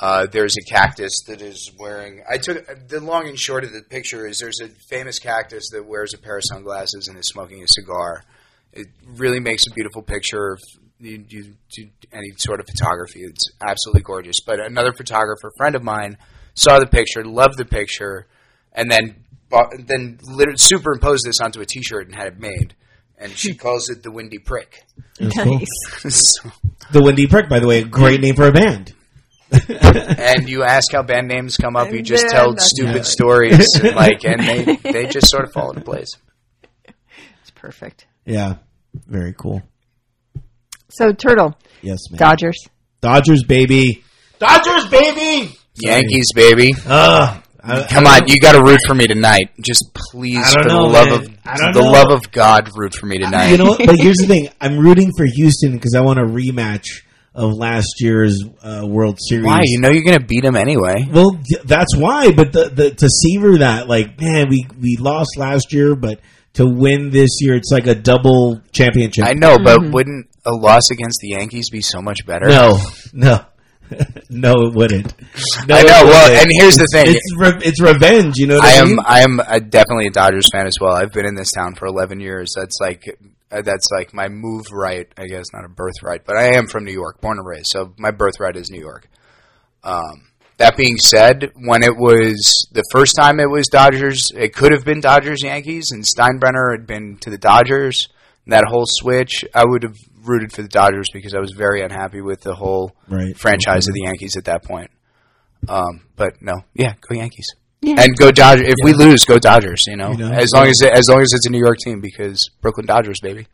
Uh, there's a cactus that is wearing. I took the long and short of the picture is there's a famous cactus that wears a pair of sunglasses and is smoking a cigar. It really makes a beautiful picture. Of, you, you do any sort of photography. It's absolutely gorgeous. But another photographer friend of mine saw the picture, loved the picture, and then bought, then literally superimposed this onto a T-shirt and had it made. And she calls it the Windy Prick. That's cool. nice. So- The Windy Prick, by the way, great name for a band. and you ask how band names come up, you just tell stupid it. stories, and like, and they they just sort of fall into place. It's perfect. Yeah, very cool. So Turtle, Yes, man. Dodgers. Dodgers, baby. Dodgers, baby. Yankees, baby. Uh, I, Come on, you got to root for me tonight. Just please, for know, the love man. of the know. love of God, root for me tonight. You know, but here's the thing: I'm rooting for Houston because I want a rematch of last year's uh, World Series. Why? You know you're gonna beat them anyway. Well, d- that's why. But the, the to savor that, like, man, we we lost last year, but to win this year, it's like a double championship. I know, but wouldn't a loss against the Yankees be so much better? No, no, no, it wouldn't. No, I know. Well, and here's the thing. it's re- it's revenge. You know I I, am mean? I am uh definitely a Dodgers fan as well. I've been in this town for 11 years. That's like uh, that's like my move right, I guess, not a birthright, but I am from New York, born and raised. So my birthright is New York. Um, that being said, when it was the first time it was Dodgers, it could have been Dodgers Yankees, and Steinbrenner had been to the Dodgers. That whole switch, I would have rooted for the Dodgers because I was very unhappy with the whole Right. franchise of the Yankees at that point. Um, but no, yeah, go Yankees. Yeah. And go Dodgers. If we lose, go Dodgers. You know, You know? as long as it, as long as it's a New York team, because Brooklyn Dodgers, baby.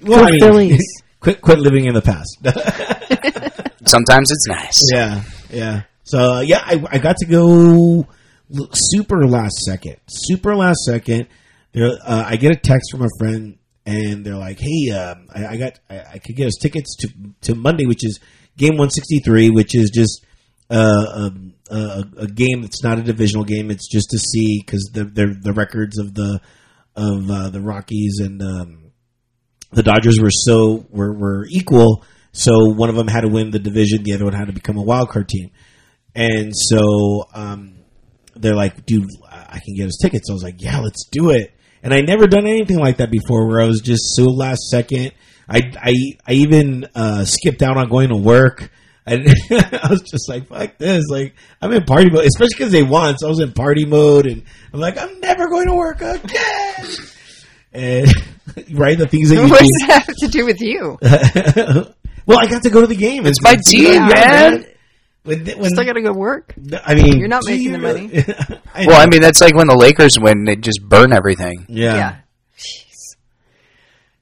well, I mean, Phillies. quit quit living in the past. Sometimes it's nice. yeah, yeah. So uh, yeah, I, I got to go l- super last second, super last second. There, uh, I get a text from a friend, and they're like, "Hey, um, I, I got, I, I could get us tickets to to Monday, which is game one sixty three, which is just a, a, game that's not a divisional game. It's just to see because the, the the records of the of uh, the Rockies and um, the Dodgers were so were, were equal. So one of them had to win the division, the other one had to become a wild card team, and so um, they're like, "Dude, I can get us tickets." I was like, "Yeah, let's do it." And I never done anything like that before, where I was just so last second. I I, I even uh, skipped out on going to work. And I was just like, "Fuck this!" Like I'm in party mode, especially because they won. So I was in party mode, and I'm like, "I'm never going to work again." And right, the things that you What do. does that have to do with you? well, I got to go to the game. It's my team, man. When, when, Still got to go work. I mean, You're not making you the money. I Well. I mean, that's like when the Lakers win; they just burn everything. yeah, Yeah. Jeez.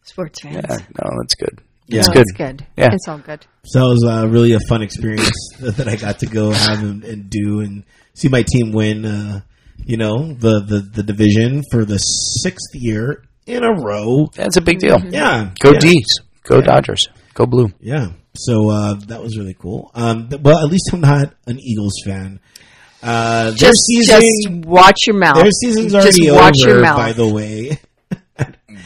Sports fans. Yeah, no, that's good. Yeah. It's No, good. It's good. Yeah. It's all good. So it was uh, really a fun experience that, that I got to go have and, and do and see my team win. Uh, you know, the, the the division for the sixth year in a row. That's a big deal. Yeah, Go yeah. D's. Go Dodgers. Go blue. Yeah. So uh, that was really cool. Um, th- well, at least I'm not an Eagles fan. Uh, Just, season, just watch your mouth. their season's just already watch your over. mouth. By the way,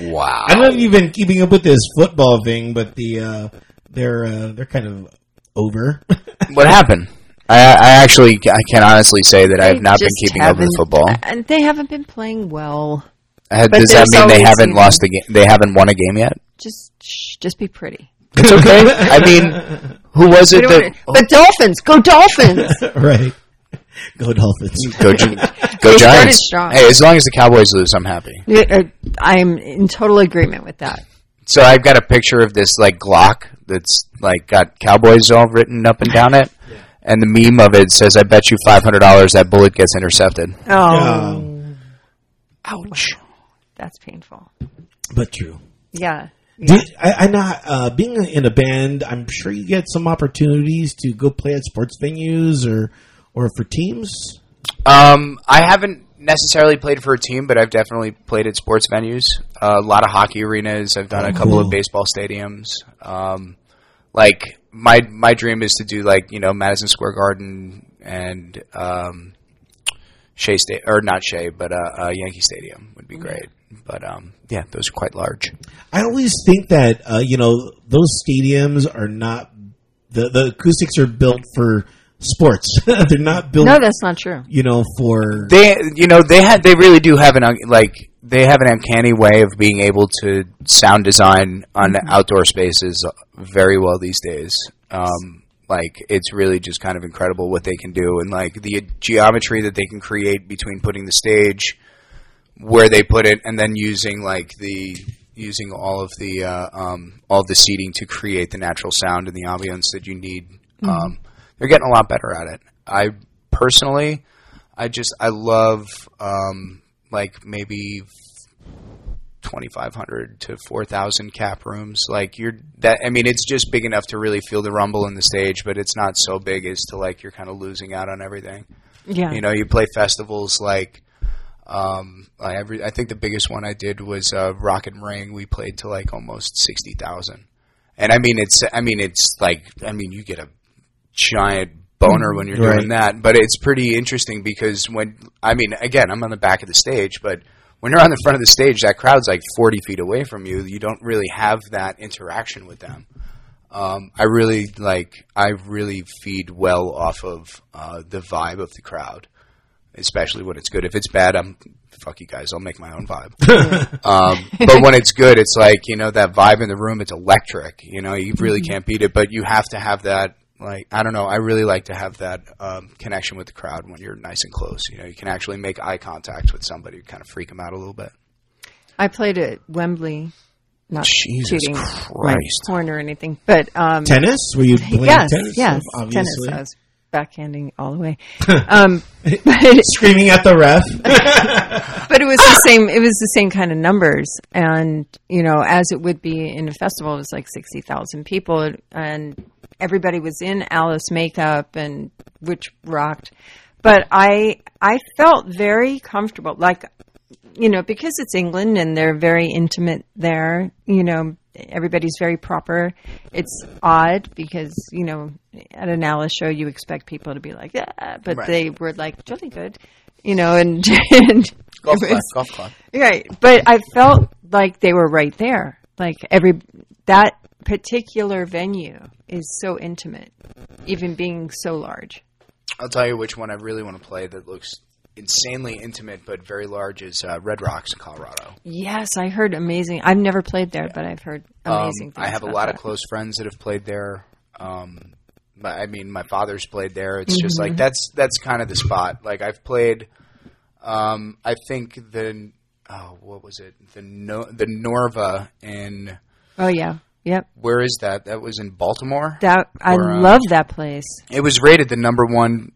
Wow. I don't know if you've been keeping up with this football thing, but the uh, they're uh, they're kind of over. What happened? I, I actually I can honestly say that I have not been just keeping up with haven't- football. and they haven't been playing well. Uh, but Does that there's mean they always haven't some- lost a game? They haven't won a game yet. Just, shh, just be pretty. It's okay. I mean, who was We it don't that? wanna- but Dolphins, go Dolphins! right. Go Dolphins. Go, Gi- go They started Giants! strong. Hey, as long as the Cowboys lose, I'm happy. Uh, I'm in total agreement with that. So I've got a picture of this like Glock that's like got Cowboys all written up and down it, and the meme of it says, "I bet you five hundred dollars that bullet gets intercepted." Oh, Um, Ouch. that's painful. but true. Yeah. Did, I, I not uh, being in a band. I'm sure you get some opportunities to go play at sports venues or or for teams. Um, I haven't necessarily played for a team, but I've definitely played at sports venues. Uh, a lot of hockey arenas. I've done a couple of baseball stadiums. Um, like my my dream is to do like you know Madison Square Garden and um, Shea State or not Shea, but uh, uh, Yankee Stadium would be great. But um, yeah, those are quite large. I always think that uh, you know those stadiums are not the the acoustics are built for sports. They're not built, No, that's not true. you know, for They you know they had they really do have an un- like they have an uncanny way of being able to sound design on outdoor spaces very well these days. Um, like it's really just kind of incredible what they can do and like the geometry that they can create between putting the stage where they put it and then using like the using all of the uh, um, all of the seating to create the natural sound and the ambience that you need. Um, they're getting a lot better at it. I personally, I just I love um, like maybe twenty five hundred to four thousand cap rooms. Like you're that. I mean, it's just big enough to really feel the rumble in the stage, but it's not so big as to like you're kind of losing out on everything. Yeah. You know, you play festivals like. Um, I, every, I think the biggest one I did was uh, Rock am Ring. We played to like almost sixty thousand, and I mean it's I mean it's like I mean you get a giant boner when you're Right. doing that, but it's pretty interesting because when I mean again I'm on the back of the stage, but when you're on the front of the stage, that crowd's like forty feet away from you. You don't really have that interaction with them. Um, I really like. I really feed well off of uh, the vibe of the crowd, especially when it's good. If it's bad, I'm fuck you guys. I'll make my own vibe. um, but when it's good, it's like you know that vibe in the room. It's electric. You know, you really can't beat it. But you have to have that. Like I don't know. I really like to have that um, connection with the crowd when you're nice and close. You know, you can actually make eye contact with somebody, kind of freak them out a little bit. I played at Wembley. Not Jesus tooting my Christ. horn or anything, but um, tennis. Were you playing yes, tennis? yes, obviously. tennis. I was backhanding all the way, um, Screaming at the ref. but it was the same. It was the same kind of numbers, and you know, as it would be in a festival, it was like sixty thousand people, and everybody was in Alice makeup, and which rocked. But I I felt very comfortable, like you know, because it's England and they're very intimate there. You know, everybody's very proper. It's odd because you know, at an Alice show, you expect people to be like, yeah, but Right. they were like jolly good. You know, and, and Golf club. Golf club. Right, but I felt like they were right there. Like every that particular venue is so intimate, even being so large. I'll tell you which one I really want to play that looks insanely intimate but very large is uh, Red Rocks in Colorado. Yes, I heard amazing. I've never played there, but I've heard Um, amazing things. I have a lot that. of close friends that have played there. Um, I mean, my father's played there. It's just Mm-hmm. like that's that's kind of the spot. Like I've played. Um, I think the oh, what was it? The no, the Norva in Oh yeah, yep. where is that? That was in Baltimore. That I Or, uh, love that place. It was rated the number one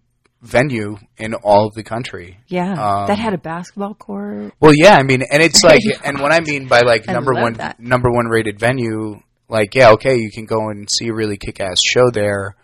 venue in all of the country. Yeah, Um, that had a basketball court. Well, yeah, I mean, and it's like, and what I mean by like number one, that. number one rated venue, like, yeah, okay, you can go and see a really kick-ass show there,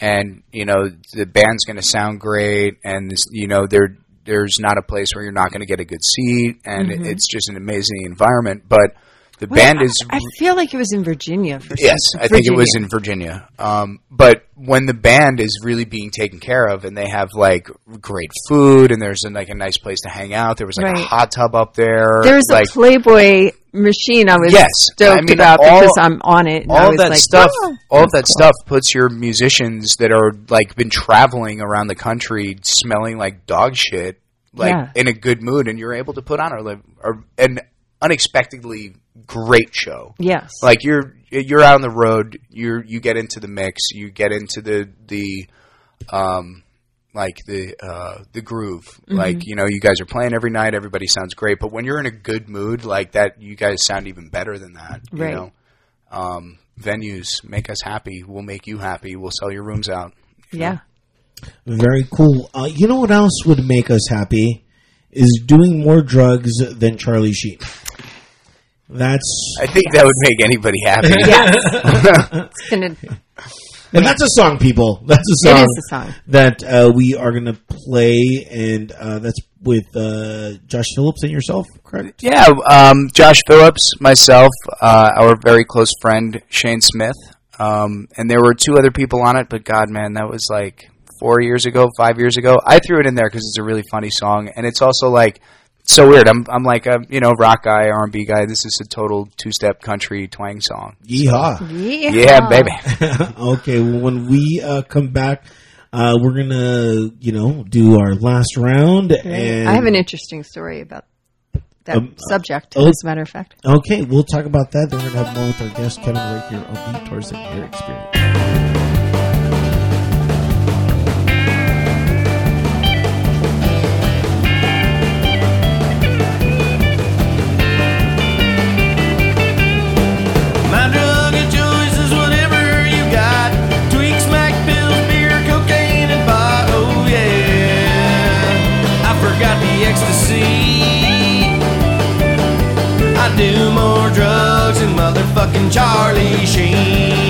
and you know the band's going to sound great, and this, you know there there's not a place where you're not going to get a good seat, and Mm-hmm. it's just an amazing environment. But The Well, band is I feel like it was in Virginia. For Yes, some, I think it was in Virginia. Um, but when the band is really being taken care of and they have like great food and there's like a nice place to hang out, there was like a hot tub up there. There was like a Playboy machine. I was Yes, stoked I mean, about all- because I'm on it. and all that like, stuff. "Oh, all of that cool." stuff puts your musicians that are like been traveling around the country smelling like dog shit, like Yeah. in a good mood, and you're able to put on a, a an unexpectedly great show. Yes. like you're you're out on the road you're you get into the mix you get into the the um like the uh the groove Mm-hmm. like you know you guys are playing every night everybody sounds great but when you're in a good mood like that you guys sound even better than that you Right. know um venues make us happy we'll make you happy we'll sell your rooms out yeah. Very cool. Uh, you know what else would make us happy is doing more drugs than Charlie Sheen. That's i think that would make anybody happy Yes. it's gonna, and that's a song, people. That's a song. is a song. that uh, we are going to play, and uh, that's with uh, Josh Phillips and yourself, correct? Yeah, um, Josh Phillips, myself, uh, our very close friend Shane Smith, um, and there were two other people on it. But God, man, that was like four years ago, five years ago. I threw it in there because it's a really funny song, and it's also like so weird. I'm I'm like a you know rock guy, R and B guy. This is a total two step country twang song. Yeehaw! Yeah. Yeah, baby. okay, well, when we uh, come back, uh, we're gonna, you know, do our last round. And I have an interesting story about that Um, subject, oh. as a matter of fact. Okay, we'll talk about that. Then we're gonna have more with our guest Kevin right here on the Tortoise and Hare Experience. Do more drugs than motherfucking Charlie Sheen.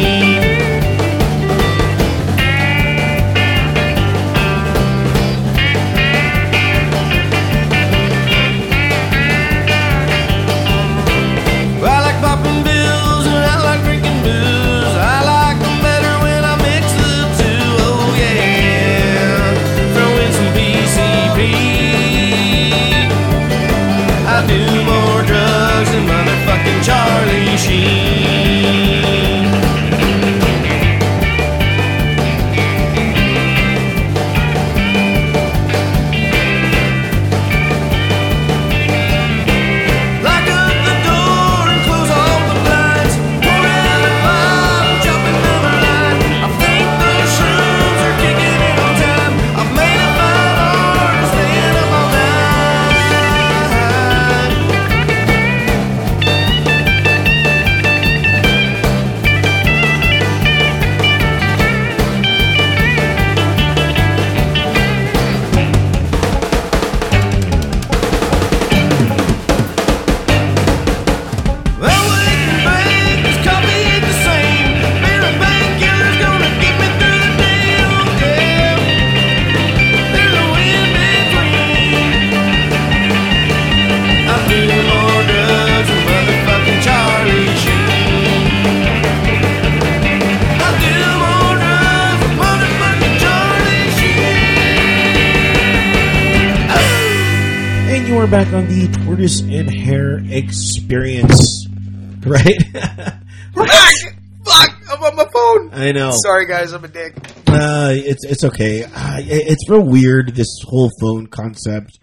I know. Sorry, guys, I'm a dick. Uh, it's it's okay. Uh, it's real weird this whole phone concept.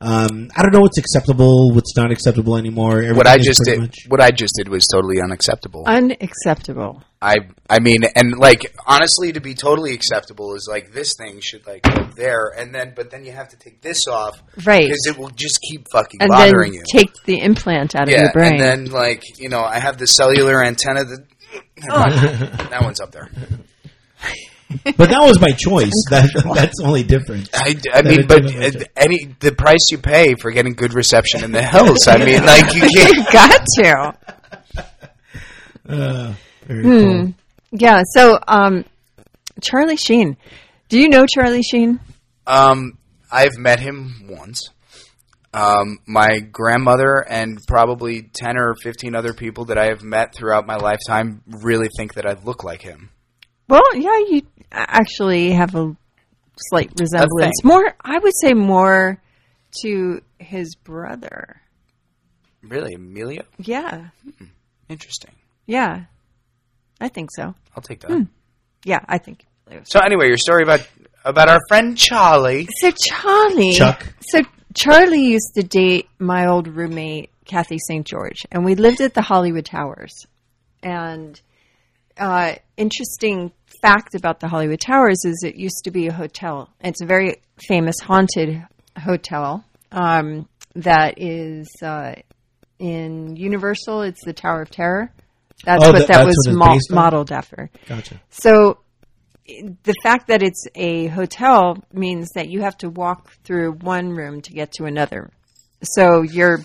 Um, I don't know what's acceptable, what's not acceptable anymore. What I just did, much- what I just did was totally unacceptable. Unacceptable. I I mean, and like honestly, to be totally acceptable is like this thing should like go there, and then but then you have to take this off, Right. Because it will just keep fucking And then bothering you. take the implant out of yeah, your brain. and then like you know, I have the cellular antenna that that one's up there. but that was my choice. That, that's only different. I, I mean, but uh, any the price you pay for getting good reception in the hills. I mean, like you can't. Got to. Uh, very Hmm. cool. Yeah. So, um, Charlie Sheen. Do you know Charlie Sheen? Um, I've met him once. Um, my grandmother and probably 10 or 15 other people that I have met throughout my lifetime really think that I look like him. Well, yeah, you actually have a slight resemblance. thing. More, I would say, more to his brother. Really, Emilio? Yeah, Interesting. yeah, I think so. I'll take that. Yeah, I think. So anyway, your story about about our friend Charlie. So Charlie, Chuck. So Charlie used to date my old roommate Kathy St. George, and we lived at the Hollywood Towers. And uh, interesting fact about the Hollywood Towers is it used to be a hotel. It's a very famous haunted hotel um, that is uh, in Universal. It's the Tower of Terror. That's Oh, what that- was mo- modeled after. Gotcha. So the fact that it's a hotel means that you have to walk through one room to get to another. So your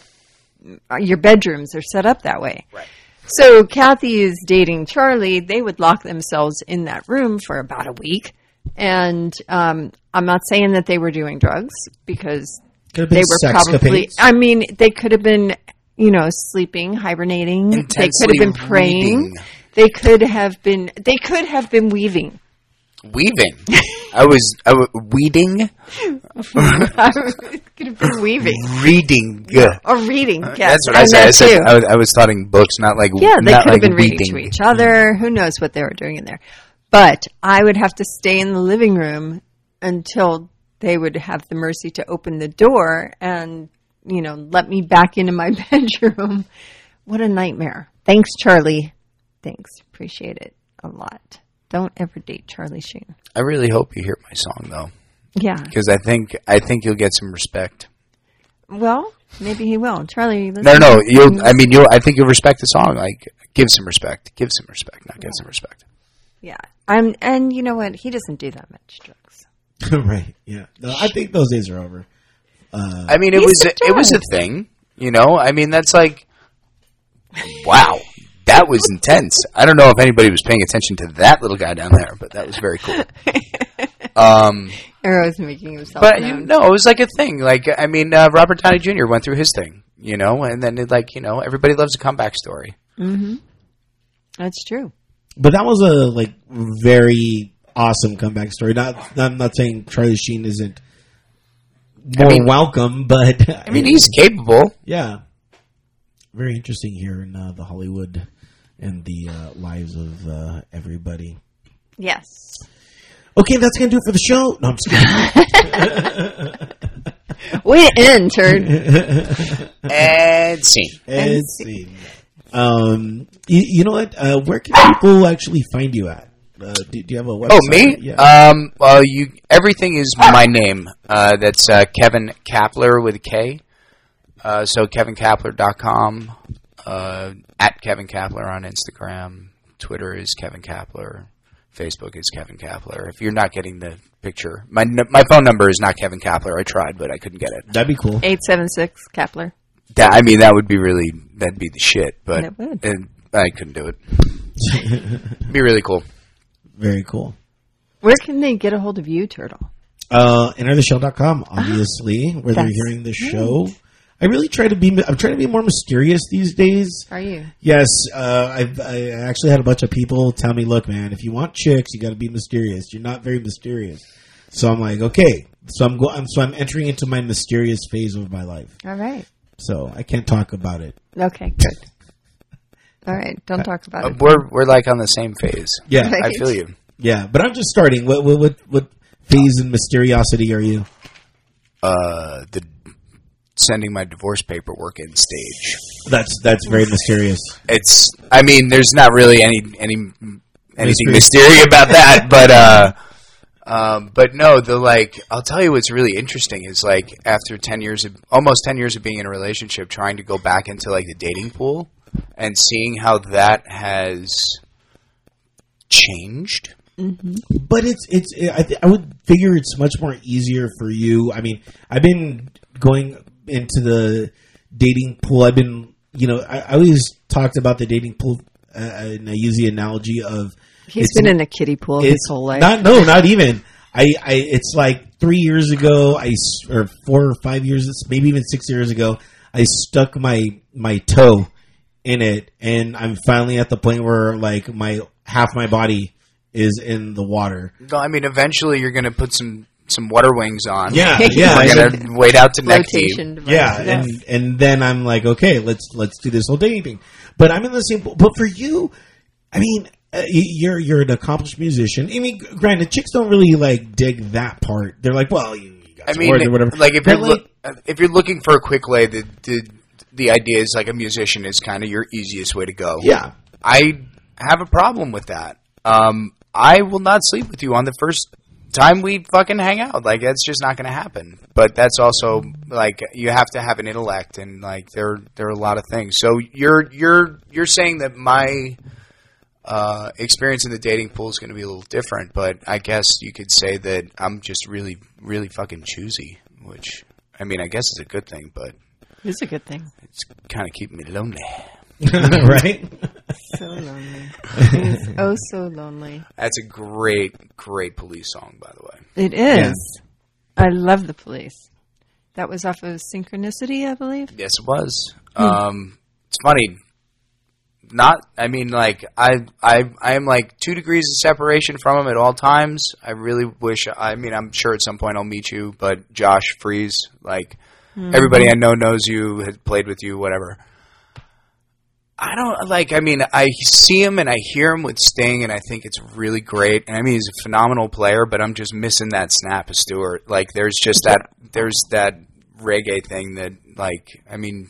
your bedrooms are set up that way. Right. So Kathy is dating Charlie. They would lock themselves in that room for about a week. And um, I'm not saying that they were doing drugs because Could have been they were probably. I mean, they could have been, you know, sleeping, hibernating. they could have been praying. reading. They could have been. They could have been weaving. Weaving. I was I was weeding, could have been weaving reading. or oh, reading. Uh, yes, That's what I and said. I said. I was, I was studying books, not like yeah, they could like have been reading reading. to each other. Who knows what they were doing in there? But I would have to stay in the living room until they would have the mercy to open the door and you know let me back into my bedroom. What a nightmare! Thanks, Charlie. Thanks, appreciate it a lot. Don't ever date Charlie Sheen. I really hope you hear my song though, Yeah. because I think I think you'll get some respect. Well, maybe he will. Charlie. No, no, no. You'll. I mean, you'll. I think you'll respect the song. Like, give some respect. Give some respect. Not give some respect. Yeah. I'm, and you know what? He doesn't do that much drugs. right. Yeah. No, I think those days are over. Uh, I mean, it was still it was a thing. You know. I mean, that's like, wow, that was intense. I don't know if anybody was paying attention to that little guy down there, but that was very cool. Um, Arrow's making himself but you know, it was like a thing. Like, I mean, uh, Robert Downey Jr. went through his thing. You know, and then it, like you know, everybody loves a comeback story. That's true. But that was a like very awesome comeback story. Not, I'm not saying Charlie Sheen isn't more mean- welcome, but I mean, he's capable. yeah, very interesting here in uh, the Hollywood and the uh, lives of uh, everybody. Yes. Okay, that's gonna do it for the show. No, I'm just kidding. Way to end, turd. And scene. Let's see. Um, you, you know what? Uh, where can people actually find you at? Uh, do, do you have a website? Oh, me? Yeah. Um, well, you. Everything is my name. Uh, that's uh, Kevin Kapler with a K. Uh, so kevinkapler.com. Uh, at Kevin Kapler on Instagram. Twitter is Kevin Kapler. Facebook is Kevin Kapler. If you're not getting the picture, my my phone number is not Kevin Kapler. I tried, but I couldn't get it. That'd be cool. 876 Kepler. That, I mean, that would be really that'd be the shit. But It would. and I couldn't do it. It'd be really cool. Very cool. Where can they get a hold of you, Turtle? Uh, entertheshell.com, obviously, where they're hearing the show. I really try to be. I'm trying to be more mysterious these days. Are you? Yes, uh, I've I actually had a bunch of people tell me, "Look, man, if you want chicks, you got to be mysterious. You're not very mysterious." So I'm like, okay. So I'm going. So I'm entering into my mysterious phase of my life. All right. So I can't talk about it. Okay, good. All right. Don't talk about Uh, it. we're we're like on the same phase. Yeah, Right. I feel you. yeah. But I'm just starting. What what what, what phase and mysteriosity are you? Uh, the sending my divorce paperwork in stage. That's that's very mysterious. It's. I mean, there's not really any any anything Mystery. mysterious about that, but uh. Um, but no, the like, I'll tell you what's really interesting is like after 10 years of, almost 10 years of being in a relationship, trying to go back into like the dating pool and seeing how that has changed. But it's it's I th- I would figure it's much more easier for you. I mean, I've been going into the dating pool. I've been you know I, I always talked about the dating pool, uh, and I use the analogy of he's been in a kiddie pool his it's whole life. Not no, not even. I, I it's like three years ago, I s- or four or five years, maybe even six years ago, I stuck my my toe in it, and I'm finally at the point where like my half my body is in the water. I mean, eventually you're going to put some some water wings on. Yeah, yeah, You're going to wade out to neck deep. Flotation yeah, Yes. and and then I'm like, okay, let's let's do this whole dating thing. But I'm in the same. But for you, I mean, uh, you're you're an accomplished musician. I mean, granted, chicks don't really like dig that part. They're like, well, you, you got I some mean, or whatever. like if But, you're loo- if you're looking for a quick lay, the the the idea is like a musician is kind of your easiest way to go. yeah, I have a problem with that. Um, I will not sleep with you on the first time we fucking hang out. Like that's just not going to happen. But that's also like you have to have an intellect, and like there there are a lot of things. So you're you're you're saying that my uh, experience in the dating pool is going to be a little different, but I guess you could say that I'm just really really fucking choosy, which I mean I guess is a good thing, but It's a good thing. it's kind of keeping me lonely. right. So lonely. It's oh so lonely. That's a great, great police song, by the way. It is. I love the police. That was off of Synchronicity, I believe. Yes, it was. Um, it's funny. Not, I mean, like I, I, I am like two degrees of separation from him at all times. I really wish. I mean, I'm sure at some point I'll meet you, but Josh Freese, like everybody I know knows you, has played with you, whatever. I don't like. I mean, I see him and I hear him with Sting, and I think it's really great. And I mean, he's a phenomenal player, but I'm just missing that snap of Stewart. Like, there's just that. There's that reggae thing that, like, I mean,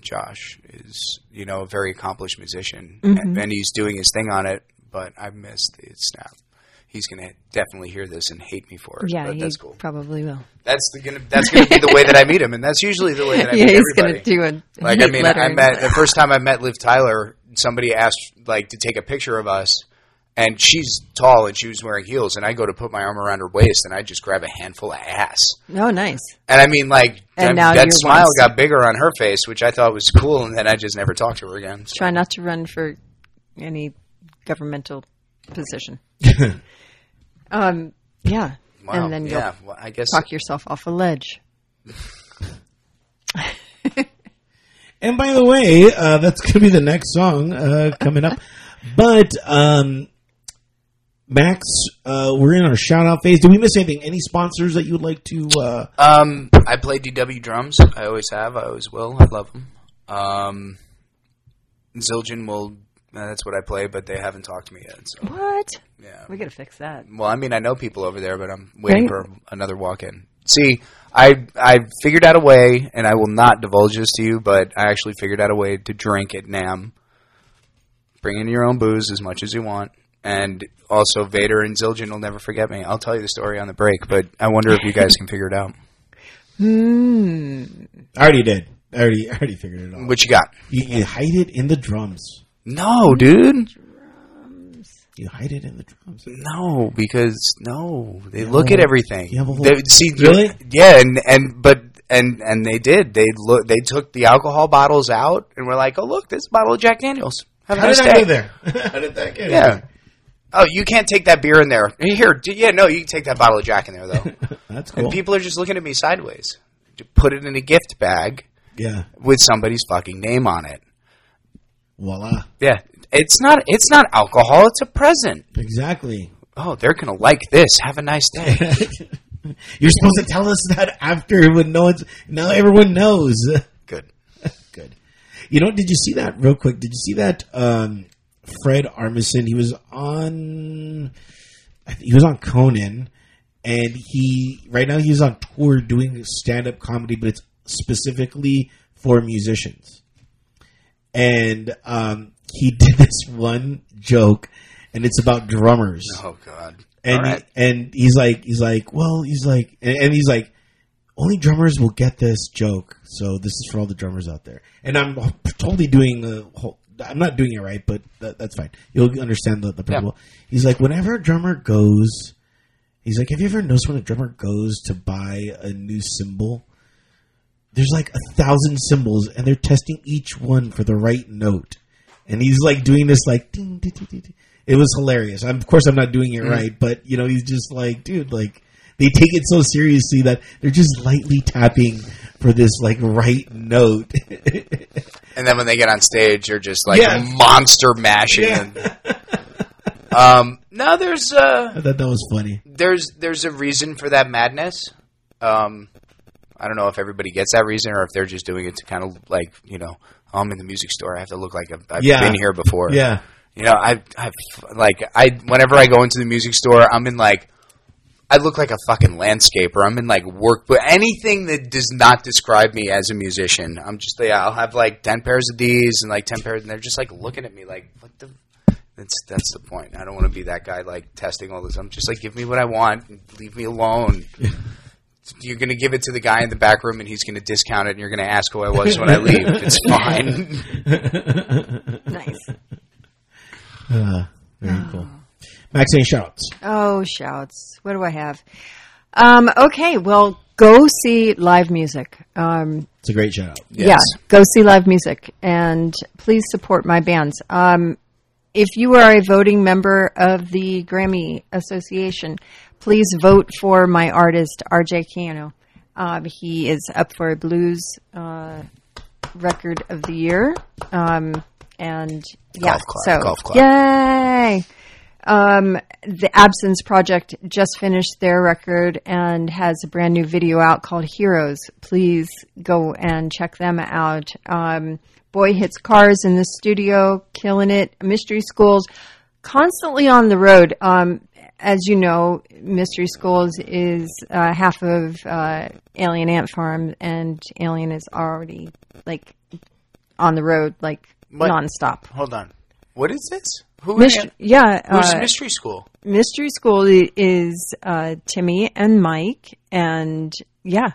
Josh is you know a very accomplished musician, and, and he's doing his thing on it. But I missed the snap. He's gonna definitely hear this and hate me for it. Yeah, but he that's cool. probably will. That's the gonna. That's gonna be the way that I meet him, and that's usually the way that I yeah, meet he's everybody. going to do a Like I mean, I met the first time I met Liv Tyler. Somebody asked like to take a picture of us, and she's tall and she was wearing heels, and I go to put my arm around her waist, and I just grab a handful of ass, Oh, nice. and I mean like And that, now that smile got bigger on her face, which I thought was cool, and then I just never talked to her again. So, Try not to run for any governmental position. um, yeah. wow, and then yeah, you'll well, I guess talk yourself off a ledge. And by the way, uh, that's going to be the next song uh, coming up. But um, Max, uh, we're in our shout out phase. Did we miss anything? Any sponsors that you would like to? Uh, Um, I play DW drums. I always have. I always will. I love them. Um, Zildjian will. That's what I play, but they haven't talked to me yet. So What? yeah. We got to fix that. Well, I mean, I know people over there, but I'm waiting Right. for another walk-in. See, I I figured out a way, and I will not divulge this to you, but I actually figured out a way to drink at NAMM. Bring in your own booze as much as you want, and also Vater and Zildjian will never forget me. I'll tell you the story on the break, but I wonder if you guys can figure it out. Hmm. I already did. I already, I already figured it out. What you got? You, you hide it in the drums. No, dude. You hide it in the drums. No, because no, they look at everything. You have a whole- They- see, Really? Yeah, and and but and and they did. They look. They took the alcohol bottles out and were like, "Oh, look, this bottle of Jack Daniels. Have How nice did I day." go there? How did that get? Yeah. Oh, you can't take that beer in there. Here, d- yeah, no, you can take that bottle of Jack in there though. That's cool. And people are just looking at me sideways. Put it in a gift bag yeah. with somebody's fucking name on it. Voila. Yeah, it's not. It's not alcohol. It's a present. Exactly. Oh, they're gonna like this. Have a nice day. You're supposed to tell us that after when no one's now everyone knows. Good. Good. You know, did you see that real quick? Did you see that um, Fred Armisen? He was on. He was on Conan, and he right now he's on tour doing stand up comedy, but it's specifically for musicians. And um, he did this one joke, and it's about drummers. Oh God. and right. he, and he's like he's like well he's like and, and he's like only drummers will get this joke. So this is for all the drummers out there. And i'm totally doing the whole i'm not doing it right but that, that's fine. You'll understand the, the principle. He's like whenever a drummer goes he's like have you ever noticed when a drummer goes to buy a new cymbal there's like a thousand symbols and they're testing each one for the right note and he's like doing this like ding, ding, ding, ding. It was hilarious. I'm, of course, I'm not doing it right, but you know, he's just like, dude, like they take it so seriously that they're just lightly tapping for this like right note. And then when they get on stage, they're just like Yeah. monster mashing. Yeah. Um, no, there's uh, I thought that was funny. there's there's a reason for that madness. Um, I don't know if everybody gets that reason or if they're just doing it to kind of like you know, oh, I'm in the music store. I have to look like I've, I've Yeah. been here before. Yeah, You know, I I like I whenever I go into the music store, I'm in like I look like a fucking landscaper. I'm in like work, but anything that does not describe me as a musician, I'm just yeah. I'll have like ten pairs of these and like ten pairs, and they're just like looking at me like what the. That's that's the point. I don't want to be that guy like testing all this. I'm just like give me what I want, and leave me alone. You're gonna give it to the guy in the back room, and he's gonna discount it, and you're gonna ask who I was when I leave. It's fine. Nice. uh, very cool. Max, any shouts? Oh, shouts. What do I have? Um, okay, well, go see live music. Um, It's a great shout. Yes. Yeah, go see live music and please support my bands. Um, if you are a voting member of the Grammy Association, please vote for my artist, RJ Keano. Um, he is up for a blues uh, record of the year. Um, and yeah, Golf clap, so golf clap. yay! Um, the Absence Project just finished their record and has a brand new video out called Heroes. Please go and check them out. Um, Boy hits cars in the studio, killing it. Mystery Schools, constantly on the road. Um, as you know, Mystery Schools is uh, half of uh, Alien Ant Farm, and Alien is already like on the road, like What? nonstop. Hold on. What is this? Who Mystery, yeah, Who's uh, Mystery School? Mystery School is uh, Timmy and Mike, and yeah,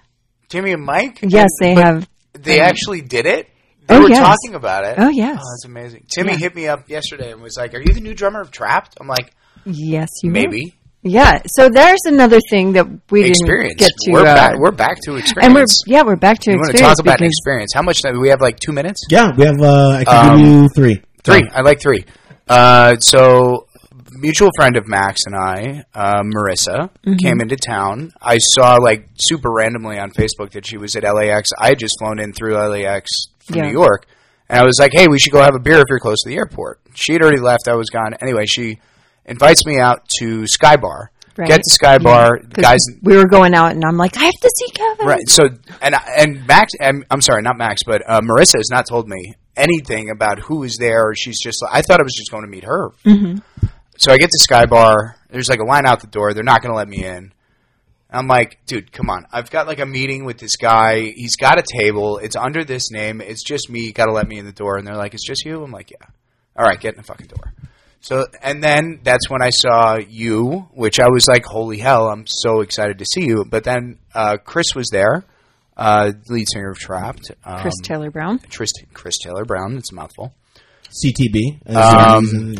Timmy and Mike? yes, they have. They actually did it? They Oh, were yes. talking about it. Oh, yes. Oh, that's amazing. Timmy Yeah. hit me up yesterday and was like, Are you the new drummer of Trapt? I'm like, Yes, you are. Maybe. Yeah. So there's another thing that we Experience. didn't get to. we're, uh, back, we're back to experience. and we're yeah, we're back to you want to experience talk about experience? How much time? We have like two minutes? Yeah, we have. Uh, I can Um, give you three. Three. I like three. Uh, so, mutual friend of Max and I, uh, Marissa, Mm-hmm. came into town. I saw like super randomly on Facebook that she was at LAX. I had just flown in through LAX from Yeah. New York, and I was like, "Hey, we should go have a beer if you're close to the airport." She had already left. I was gone. Anyway, she invites me out to Sky Bar. Right. Get to Sky Bar, 'cause guys. we were going out, and I'm like, I have to see Kevin. Right. So and and Max, and I'm sorry, not Max, but uh, Marissa has not told me anything about who is there. Or she's just. I thought I was just going to meet her. Mm-hmm. So I get to Sky Bar. There's like a line out the door. They're not going to let me in. I'm like, dude, come on. I've got like a meeting with this guy. He's got a table. It's under this name. It's just me. Got to let me in the door. And they're like, it's just you. I'm like, yeah. All right, get in the fucking door. So, and then that's when I saw you, which I was like, holy hell, I'm so excited to see you. But then uh, Chris was there, uh, lead singer of Trapt. Um, Chris Taylor Brown. Chris, Chris Taylor Brown. It's a mouthful. CTB. Um, it is in the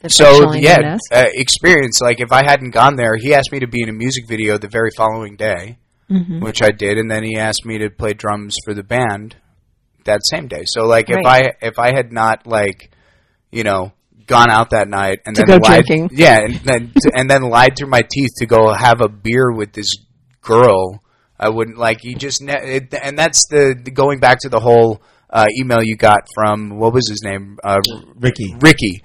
That's. So yeah, uh, experience. Like if I hadn't gone there, he asked me to be in a music video the very following day, Mm-hmm. which I did, and then he asked me to play drums for the band that same day. So like if I if I had not like you know gone out that night and To then go lied, drinking. yeah, and then and then lied through my teeth to go have a beer with this girl, I wouldn't like. You just ne- it, and that's the, the going back to the whole uh, email you got from what was his name, uh, Ricky. Ricky.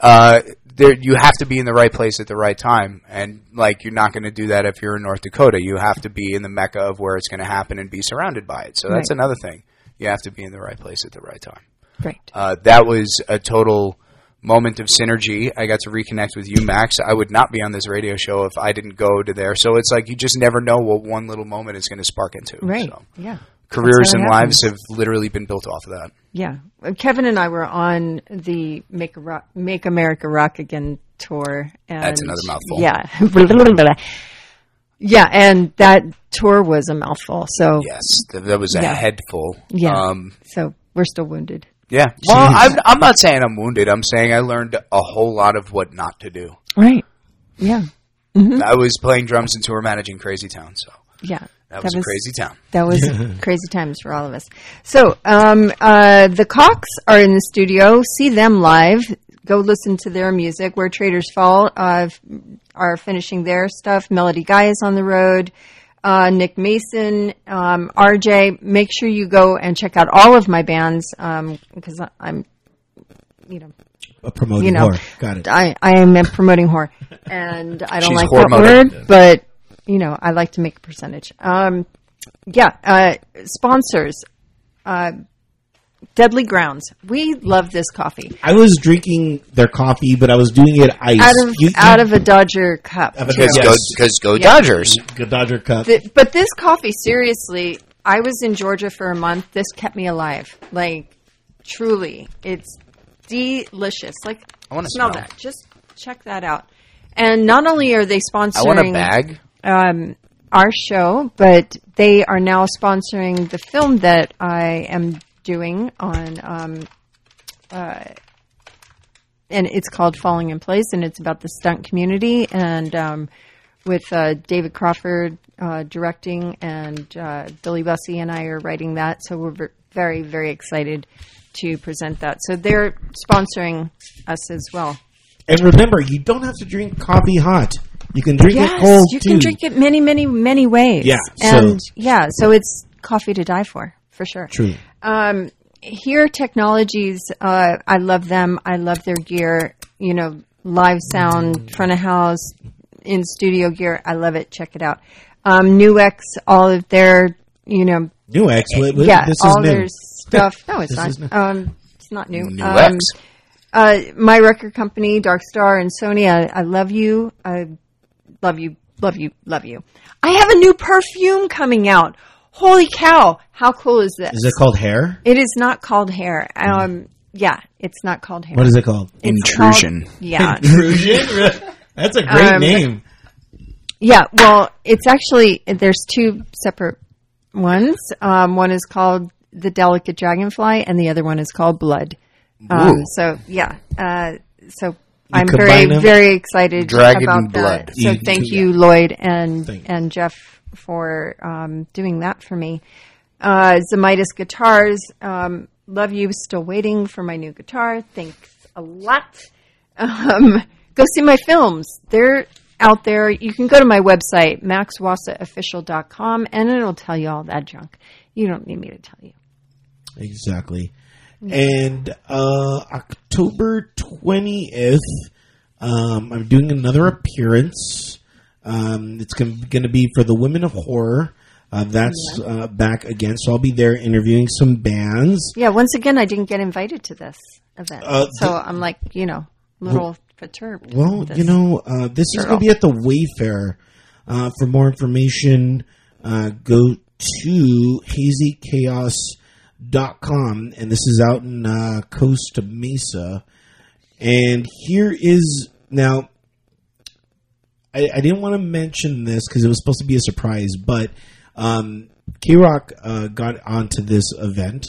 Uh, there, you have to be in the right place at the right time, and like you're not going to do that if you're in North Dakota. You have to be in the mecca of where it's going to happen and be surrounded by it. So that's Right. another thing. You have to be in the right place at the right time. Right. Uh, that was a total moment of synergy. I got to reconnect with you, Max. I would not be on this radio show if I didn't go to there. So it's like you just never know what one little moment is going to spark into. Right. So Yeah. careers and lives have literally been built off of that. Yeah. Uh, Kevin and I were on the Make, Rock, Make America Rock Again tour. And That's another mouthful. Yeah. yeah, and that tour was a mouthful. So, Yes, that, that was a Yeah. head full. yeah. Um, so we're still wounded. Yeah. Well, I'm, I'm not saying I'm wounded. I'm saying I learned a whole lot of what not to do. Right. Yeah. I was playing drums and tour managing Crazy Town, so Yeah. that was a crazy town. That was crazy times for all of us. So, um, uh, the Cox are in the studio. See them live. go listen to their music. Where Traders Fall uh, are finishing their stuff. Melody Guy is on the road. Uh, Nick Mason, um, RJ. Make sure you go and check out all of my bands because I'm, you know, A promoting you know, whore. Got it. I, I am a promoting whore, and I don't She's like that mother. word, but you know, I like to make a percentage. Um, yeah, uh, sponsors, uh, Deadly Grounds. We love this coffee I was drinking their coffee, but I was doing it iced. out of You- you- of a Dodger cup. Of a too. Because go, because go Yeah. Dodgers. the Dodger cup. Th- but this coffee, seriously, I was in Georgia for a month. This kept me alive. Like, truly, it's delicious. Like, I wanna smell, smell. that. Just check that out. And not only are they sponsoring I want a bag. um, our show, but they are now sponsoring the film that I am doing on, um, uh, and it's called Falling in Place, and it's about the stunt community, and um, with uh, David Crawford uh, directing, and uh, Billy Bussey and I are writing that. So we're very, very excited to present that. So they're sponsoring us as well. And remember, you don't have to drink coffee hot. You can drink Yes, it cold you too. can drink it many, many, many ways. Yeah, so- and yeah, so it's coffee to die for, for sure. True. Um, here, technologies, uh, I love them. I love their gear. You know, live sound, front of house, in studio gear. I love it. Check it out. Um, Nuix, all of their, you know, New X. What, what, yeah, this is all new. their stuff. No, it's This not. Um, it's not new. New Um, uh, my record company, Dark Star and Sony. I, I love you. I love you. Love you. Love you. I have a new perfume coming out. Holy cow! How cool is this? Is it called hair? It is not called hair. Um, yeah, it's not called hair. What is it called? It's Intrusion. called- yeah, Intrusion. That's a great Um, name. yeah. Well, it's actually there's two separate ones. Um, one is called the Delicate Dragonfly, and the other one is called Blood. Um, Ooh. so yeah. Uh, so I'm combine very them? very excited Dragon about Blood. that. So You- thank you, Lloyd and Thank you. and Jeff for um, doing that for me. Uh, Zemaitis Guitars. Um, love you. Still waiting for my new guitar. Thanks a lot. Um, go see my films. They're out there. You can go to my website, maxwasaofficial.com, and it'll tell you all that junk. You don't need me to tell you. Exactly. And uh, October 20th, um, I'm doing another appearance. Um, it's going to be for the Women of Horror. Uh, that's uh, back again, so I'll be there interviewing some bands. Yeah, once again, I didn't get invited to this event. Uh, so I'm like, you know, a little perturbed. Well, you know, uh, this is going to be at the Wayfarer. Uh, for more information, uh, go to hazychaos.com. And this is out in uh, Costa Mesa. And here is now. I, I didn't want to mention this because it was supposed to be a surprise, but um, K Rock uh, got onto this event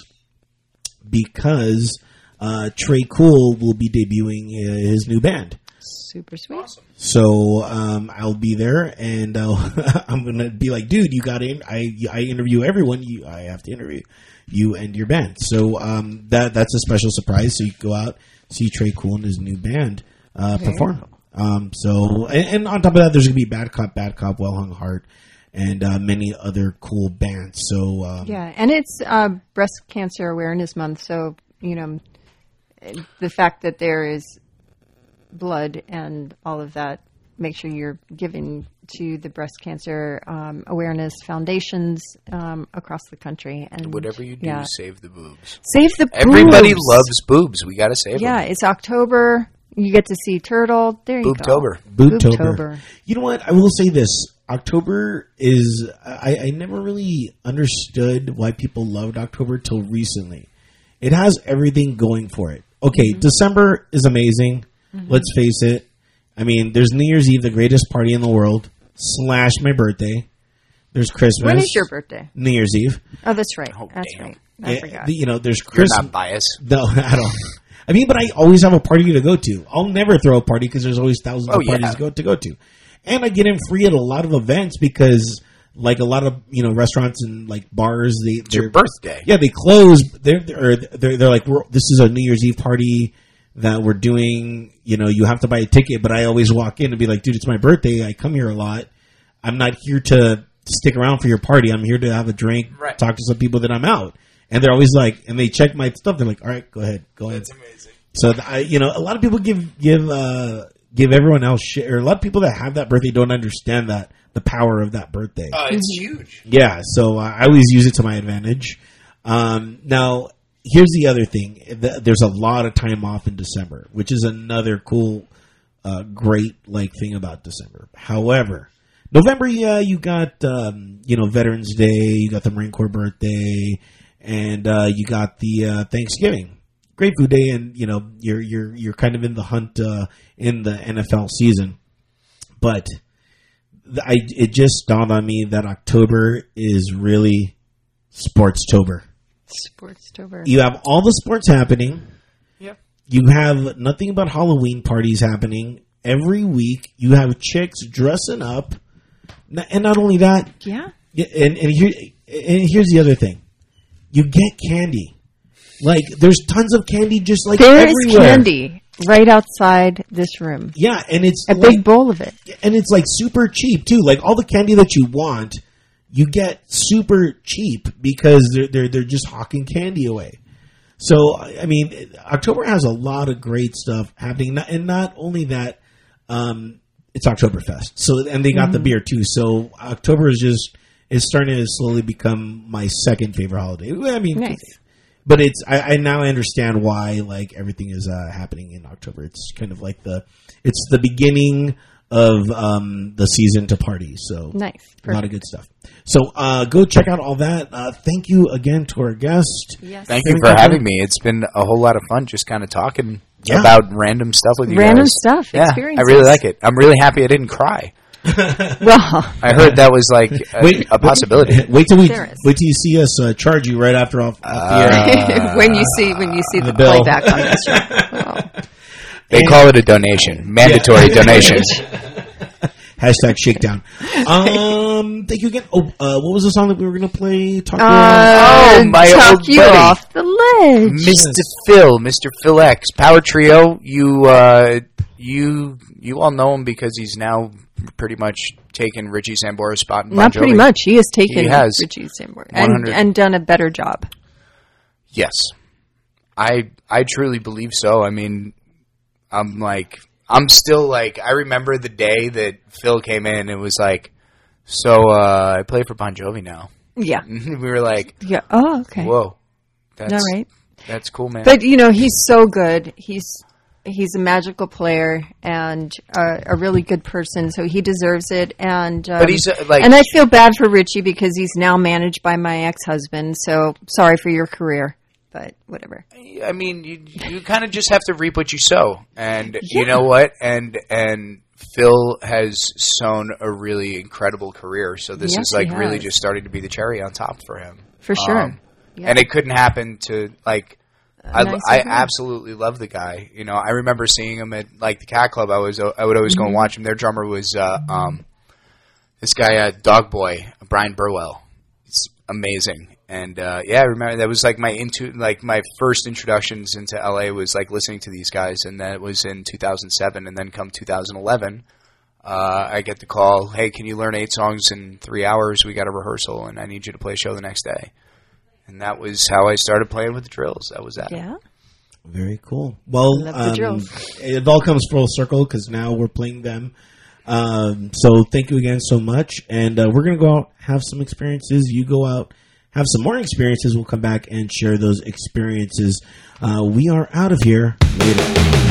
because uh, Tré Cool will be debuting uh, his new band. super sweet. So um, I'll be there, and uh, I'm gonna be like, dude, you got in. I I interview everyone. You, I have to interview you and your band. So um, that that's a special surprise. So you can go out see Tré Cool and his new band uh, perform. Um, so and, and on top of that, there's gonna be Bad Cop, Bad Cop, Well Hung Heart, and uh, many other cool bands. So um, Yeah, and it's uh, Breast Cancer Awareness Month, so you know the fact that there is blood and all of that. Make sure you're giving to the breast cancer um, awareness foundations um, across the country, and Whatever you do, yeah. save the boobs. save the Everybody boobs. Everybody loves boobs. We got to save Yeah, them. it's October. You get to see Turtle. There you Boobtober. go. Boobtober. Boobtober. You know what? I will say this. October is I, I never really understood why people loved October till recently. It has everything going for it. Okay, Mm-hmm. December is amazing. Let's face it. I mean, there's New Year's Eve, the greatest party in the world, slash my birthday. There's Christmas. When is your birthday? New Year's Eve. Oh, that's right. Oh, that's damn. right. I forgot. you know, there's You're Christmas. not biased. No, I don't. I mean, but I always have a party to go to. I'll never throw a party because there's always thousands Oh, of parties yeah. to go to go to, and I get in free at a lot of events because, like a lot of you know restaurants and like bars, they It's your birthday. Yeah, they close. They're they're they're, they're like this is a New Year's Eve party. that we're doing, you know, you have to buy a ticket, but I always walk in and be like, dude, it's my birthday. I come here a lot. I'm not here to stick around for your party. I'm here to have a drink, Right. talk to some people that I'm out. And they're always like, and they check my stuff. They're like, all right, go ahead, go ahead. amazing. So I, you know, a lot of people give give uh, give everyone else shit, or a lot of people that have that birthday don't understand that the power of that birthday. Oh, it's huge. Yeah, so uh, I always use it to my advantage. Um, now, here's the other thing: there's a lot of time off in December, which is another cool, uh, great like thing about December. However, November, yeah, you got um, you know Veterans Day, you got the Marine Corps birthday, and uh, you got the uh, Thanksgiving. Great food day, and you know you're you're you're kind of in the hunt uh, in the NFL season, but th- I it just dawned on me that October is really Sportstober. Sportstober. You have all the sports happening. Yep. You have nothing but Halloween parties happening every week. You have chicks dressing up, and not only that, Yeah. yeah, and and here and here's the other thing: you get candy. Like there's tons of candy just like There is everywhere. candy right outside this room. Yeah, and it's A like, big bowl of it. and it's like super cheap too. Like all the candy that you want, you get super cheap because they're they're they're just hawking candy away. So I mean, October has a lot of great stuff happening, and not only that, um, it's Oktoberfest. So and they got the beer too. So October is just is starting to slowly become my second favorite holiday. I mean, Nice. but it's I, I now understand why like everything is uh, happening in October. It's kind of like the it's the beginning of um, the season to party. So Nice. a lot of good stuff. So uh, go check out all that. Uh, thank you again to our guest. Yes. Thank you for having me. It's been a whole lot of fun just kind of talking Yeah. about random stuff with you Random guys. stuff, Yeah, I really like it. I'm really happy I didn't cry. Well, I heard that was like a, a possibility. Wait till we wait till you see us uh, charge you right after off, off the air. when you see when you see the, The bill. playback on this show. Oh. They call it a donation, mandatory donation. Hashtag shakedown. Um, thank you again. Oh, uh, what was the song that we were gonna play? Talk to you Uh, Oh, my talk old you buddy. off the ledge. Mr. Phil, Mr. Phil X, Power Trio. You, uh, you, you all know him because he's now pretty much taken Richie Sambora's spot. In Bon Not pretty much. He has taken He has. Richie Sambora and 100. and done a better job. Yes, I, I truly believe so. I mean, I'm like, I'm still like, I remember the day that Phil came in and was like, "So, uh, I play for Bon Jovi now." Yeah. we were like, Yeah. Oh, okay. "Whoa, that's All right. that's cool, man." But you know, he's so good. He's he's a magical player and a, a really good person, so he deserves it. And um, But he's, uh, like- and I feel bad for Richie because he's now managed by my ex husband. So sorry for your career, but whatever. I mean, you you kind of just have to reap what you sow, and you know what? And and Phil has sown a really incredible career. So this Yes, is like really just starting to be the cherry on top for him, For sure. Um, Yeah. And it couldn't happen to like. I, nice I absolutely love the guy. You know, I remember seeing him at like the Cat Club. I was I would always Mm-hmm. go and watch him. Their drummer was uh, um, this guy uh, Dog Boy Brian Burwell. It's amazing. And uh, yeah, I remember that was like my into like my first introductions into LA was like listening to these guys, and that was in 2007. And then come 2011, uh, I get the call, "Hey, can you learn eight songs in three hours? We got a rehearsal, and I need you to play a show the next day." And that was how I started playing with the drills. That was that. yeah. Very cool. Well, um, it all comes full circle because now we're playing them. Um, so thank you again so much, and uh, we're gonna go out have some experiences. You go out have some more experiences. We'll come back and share those experiences. Uh, we are out of here later.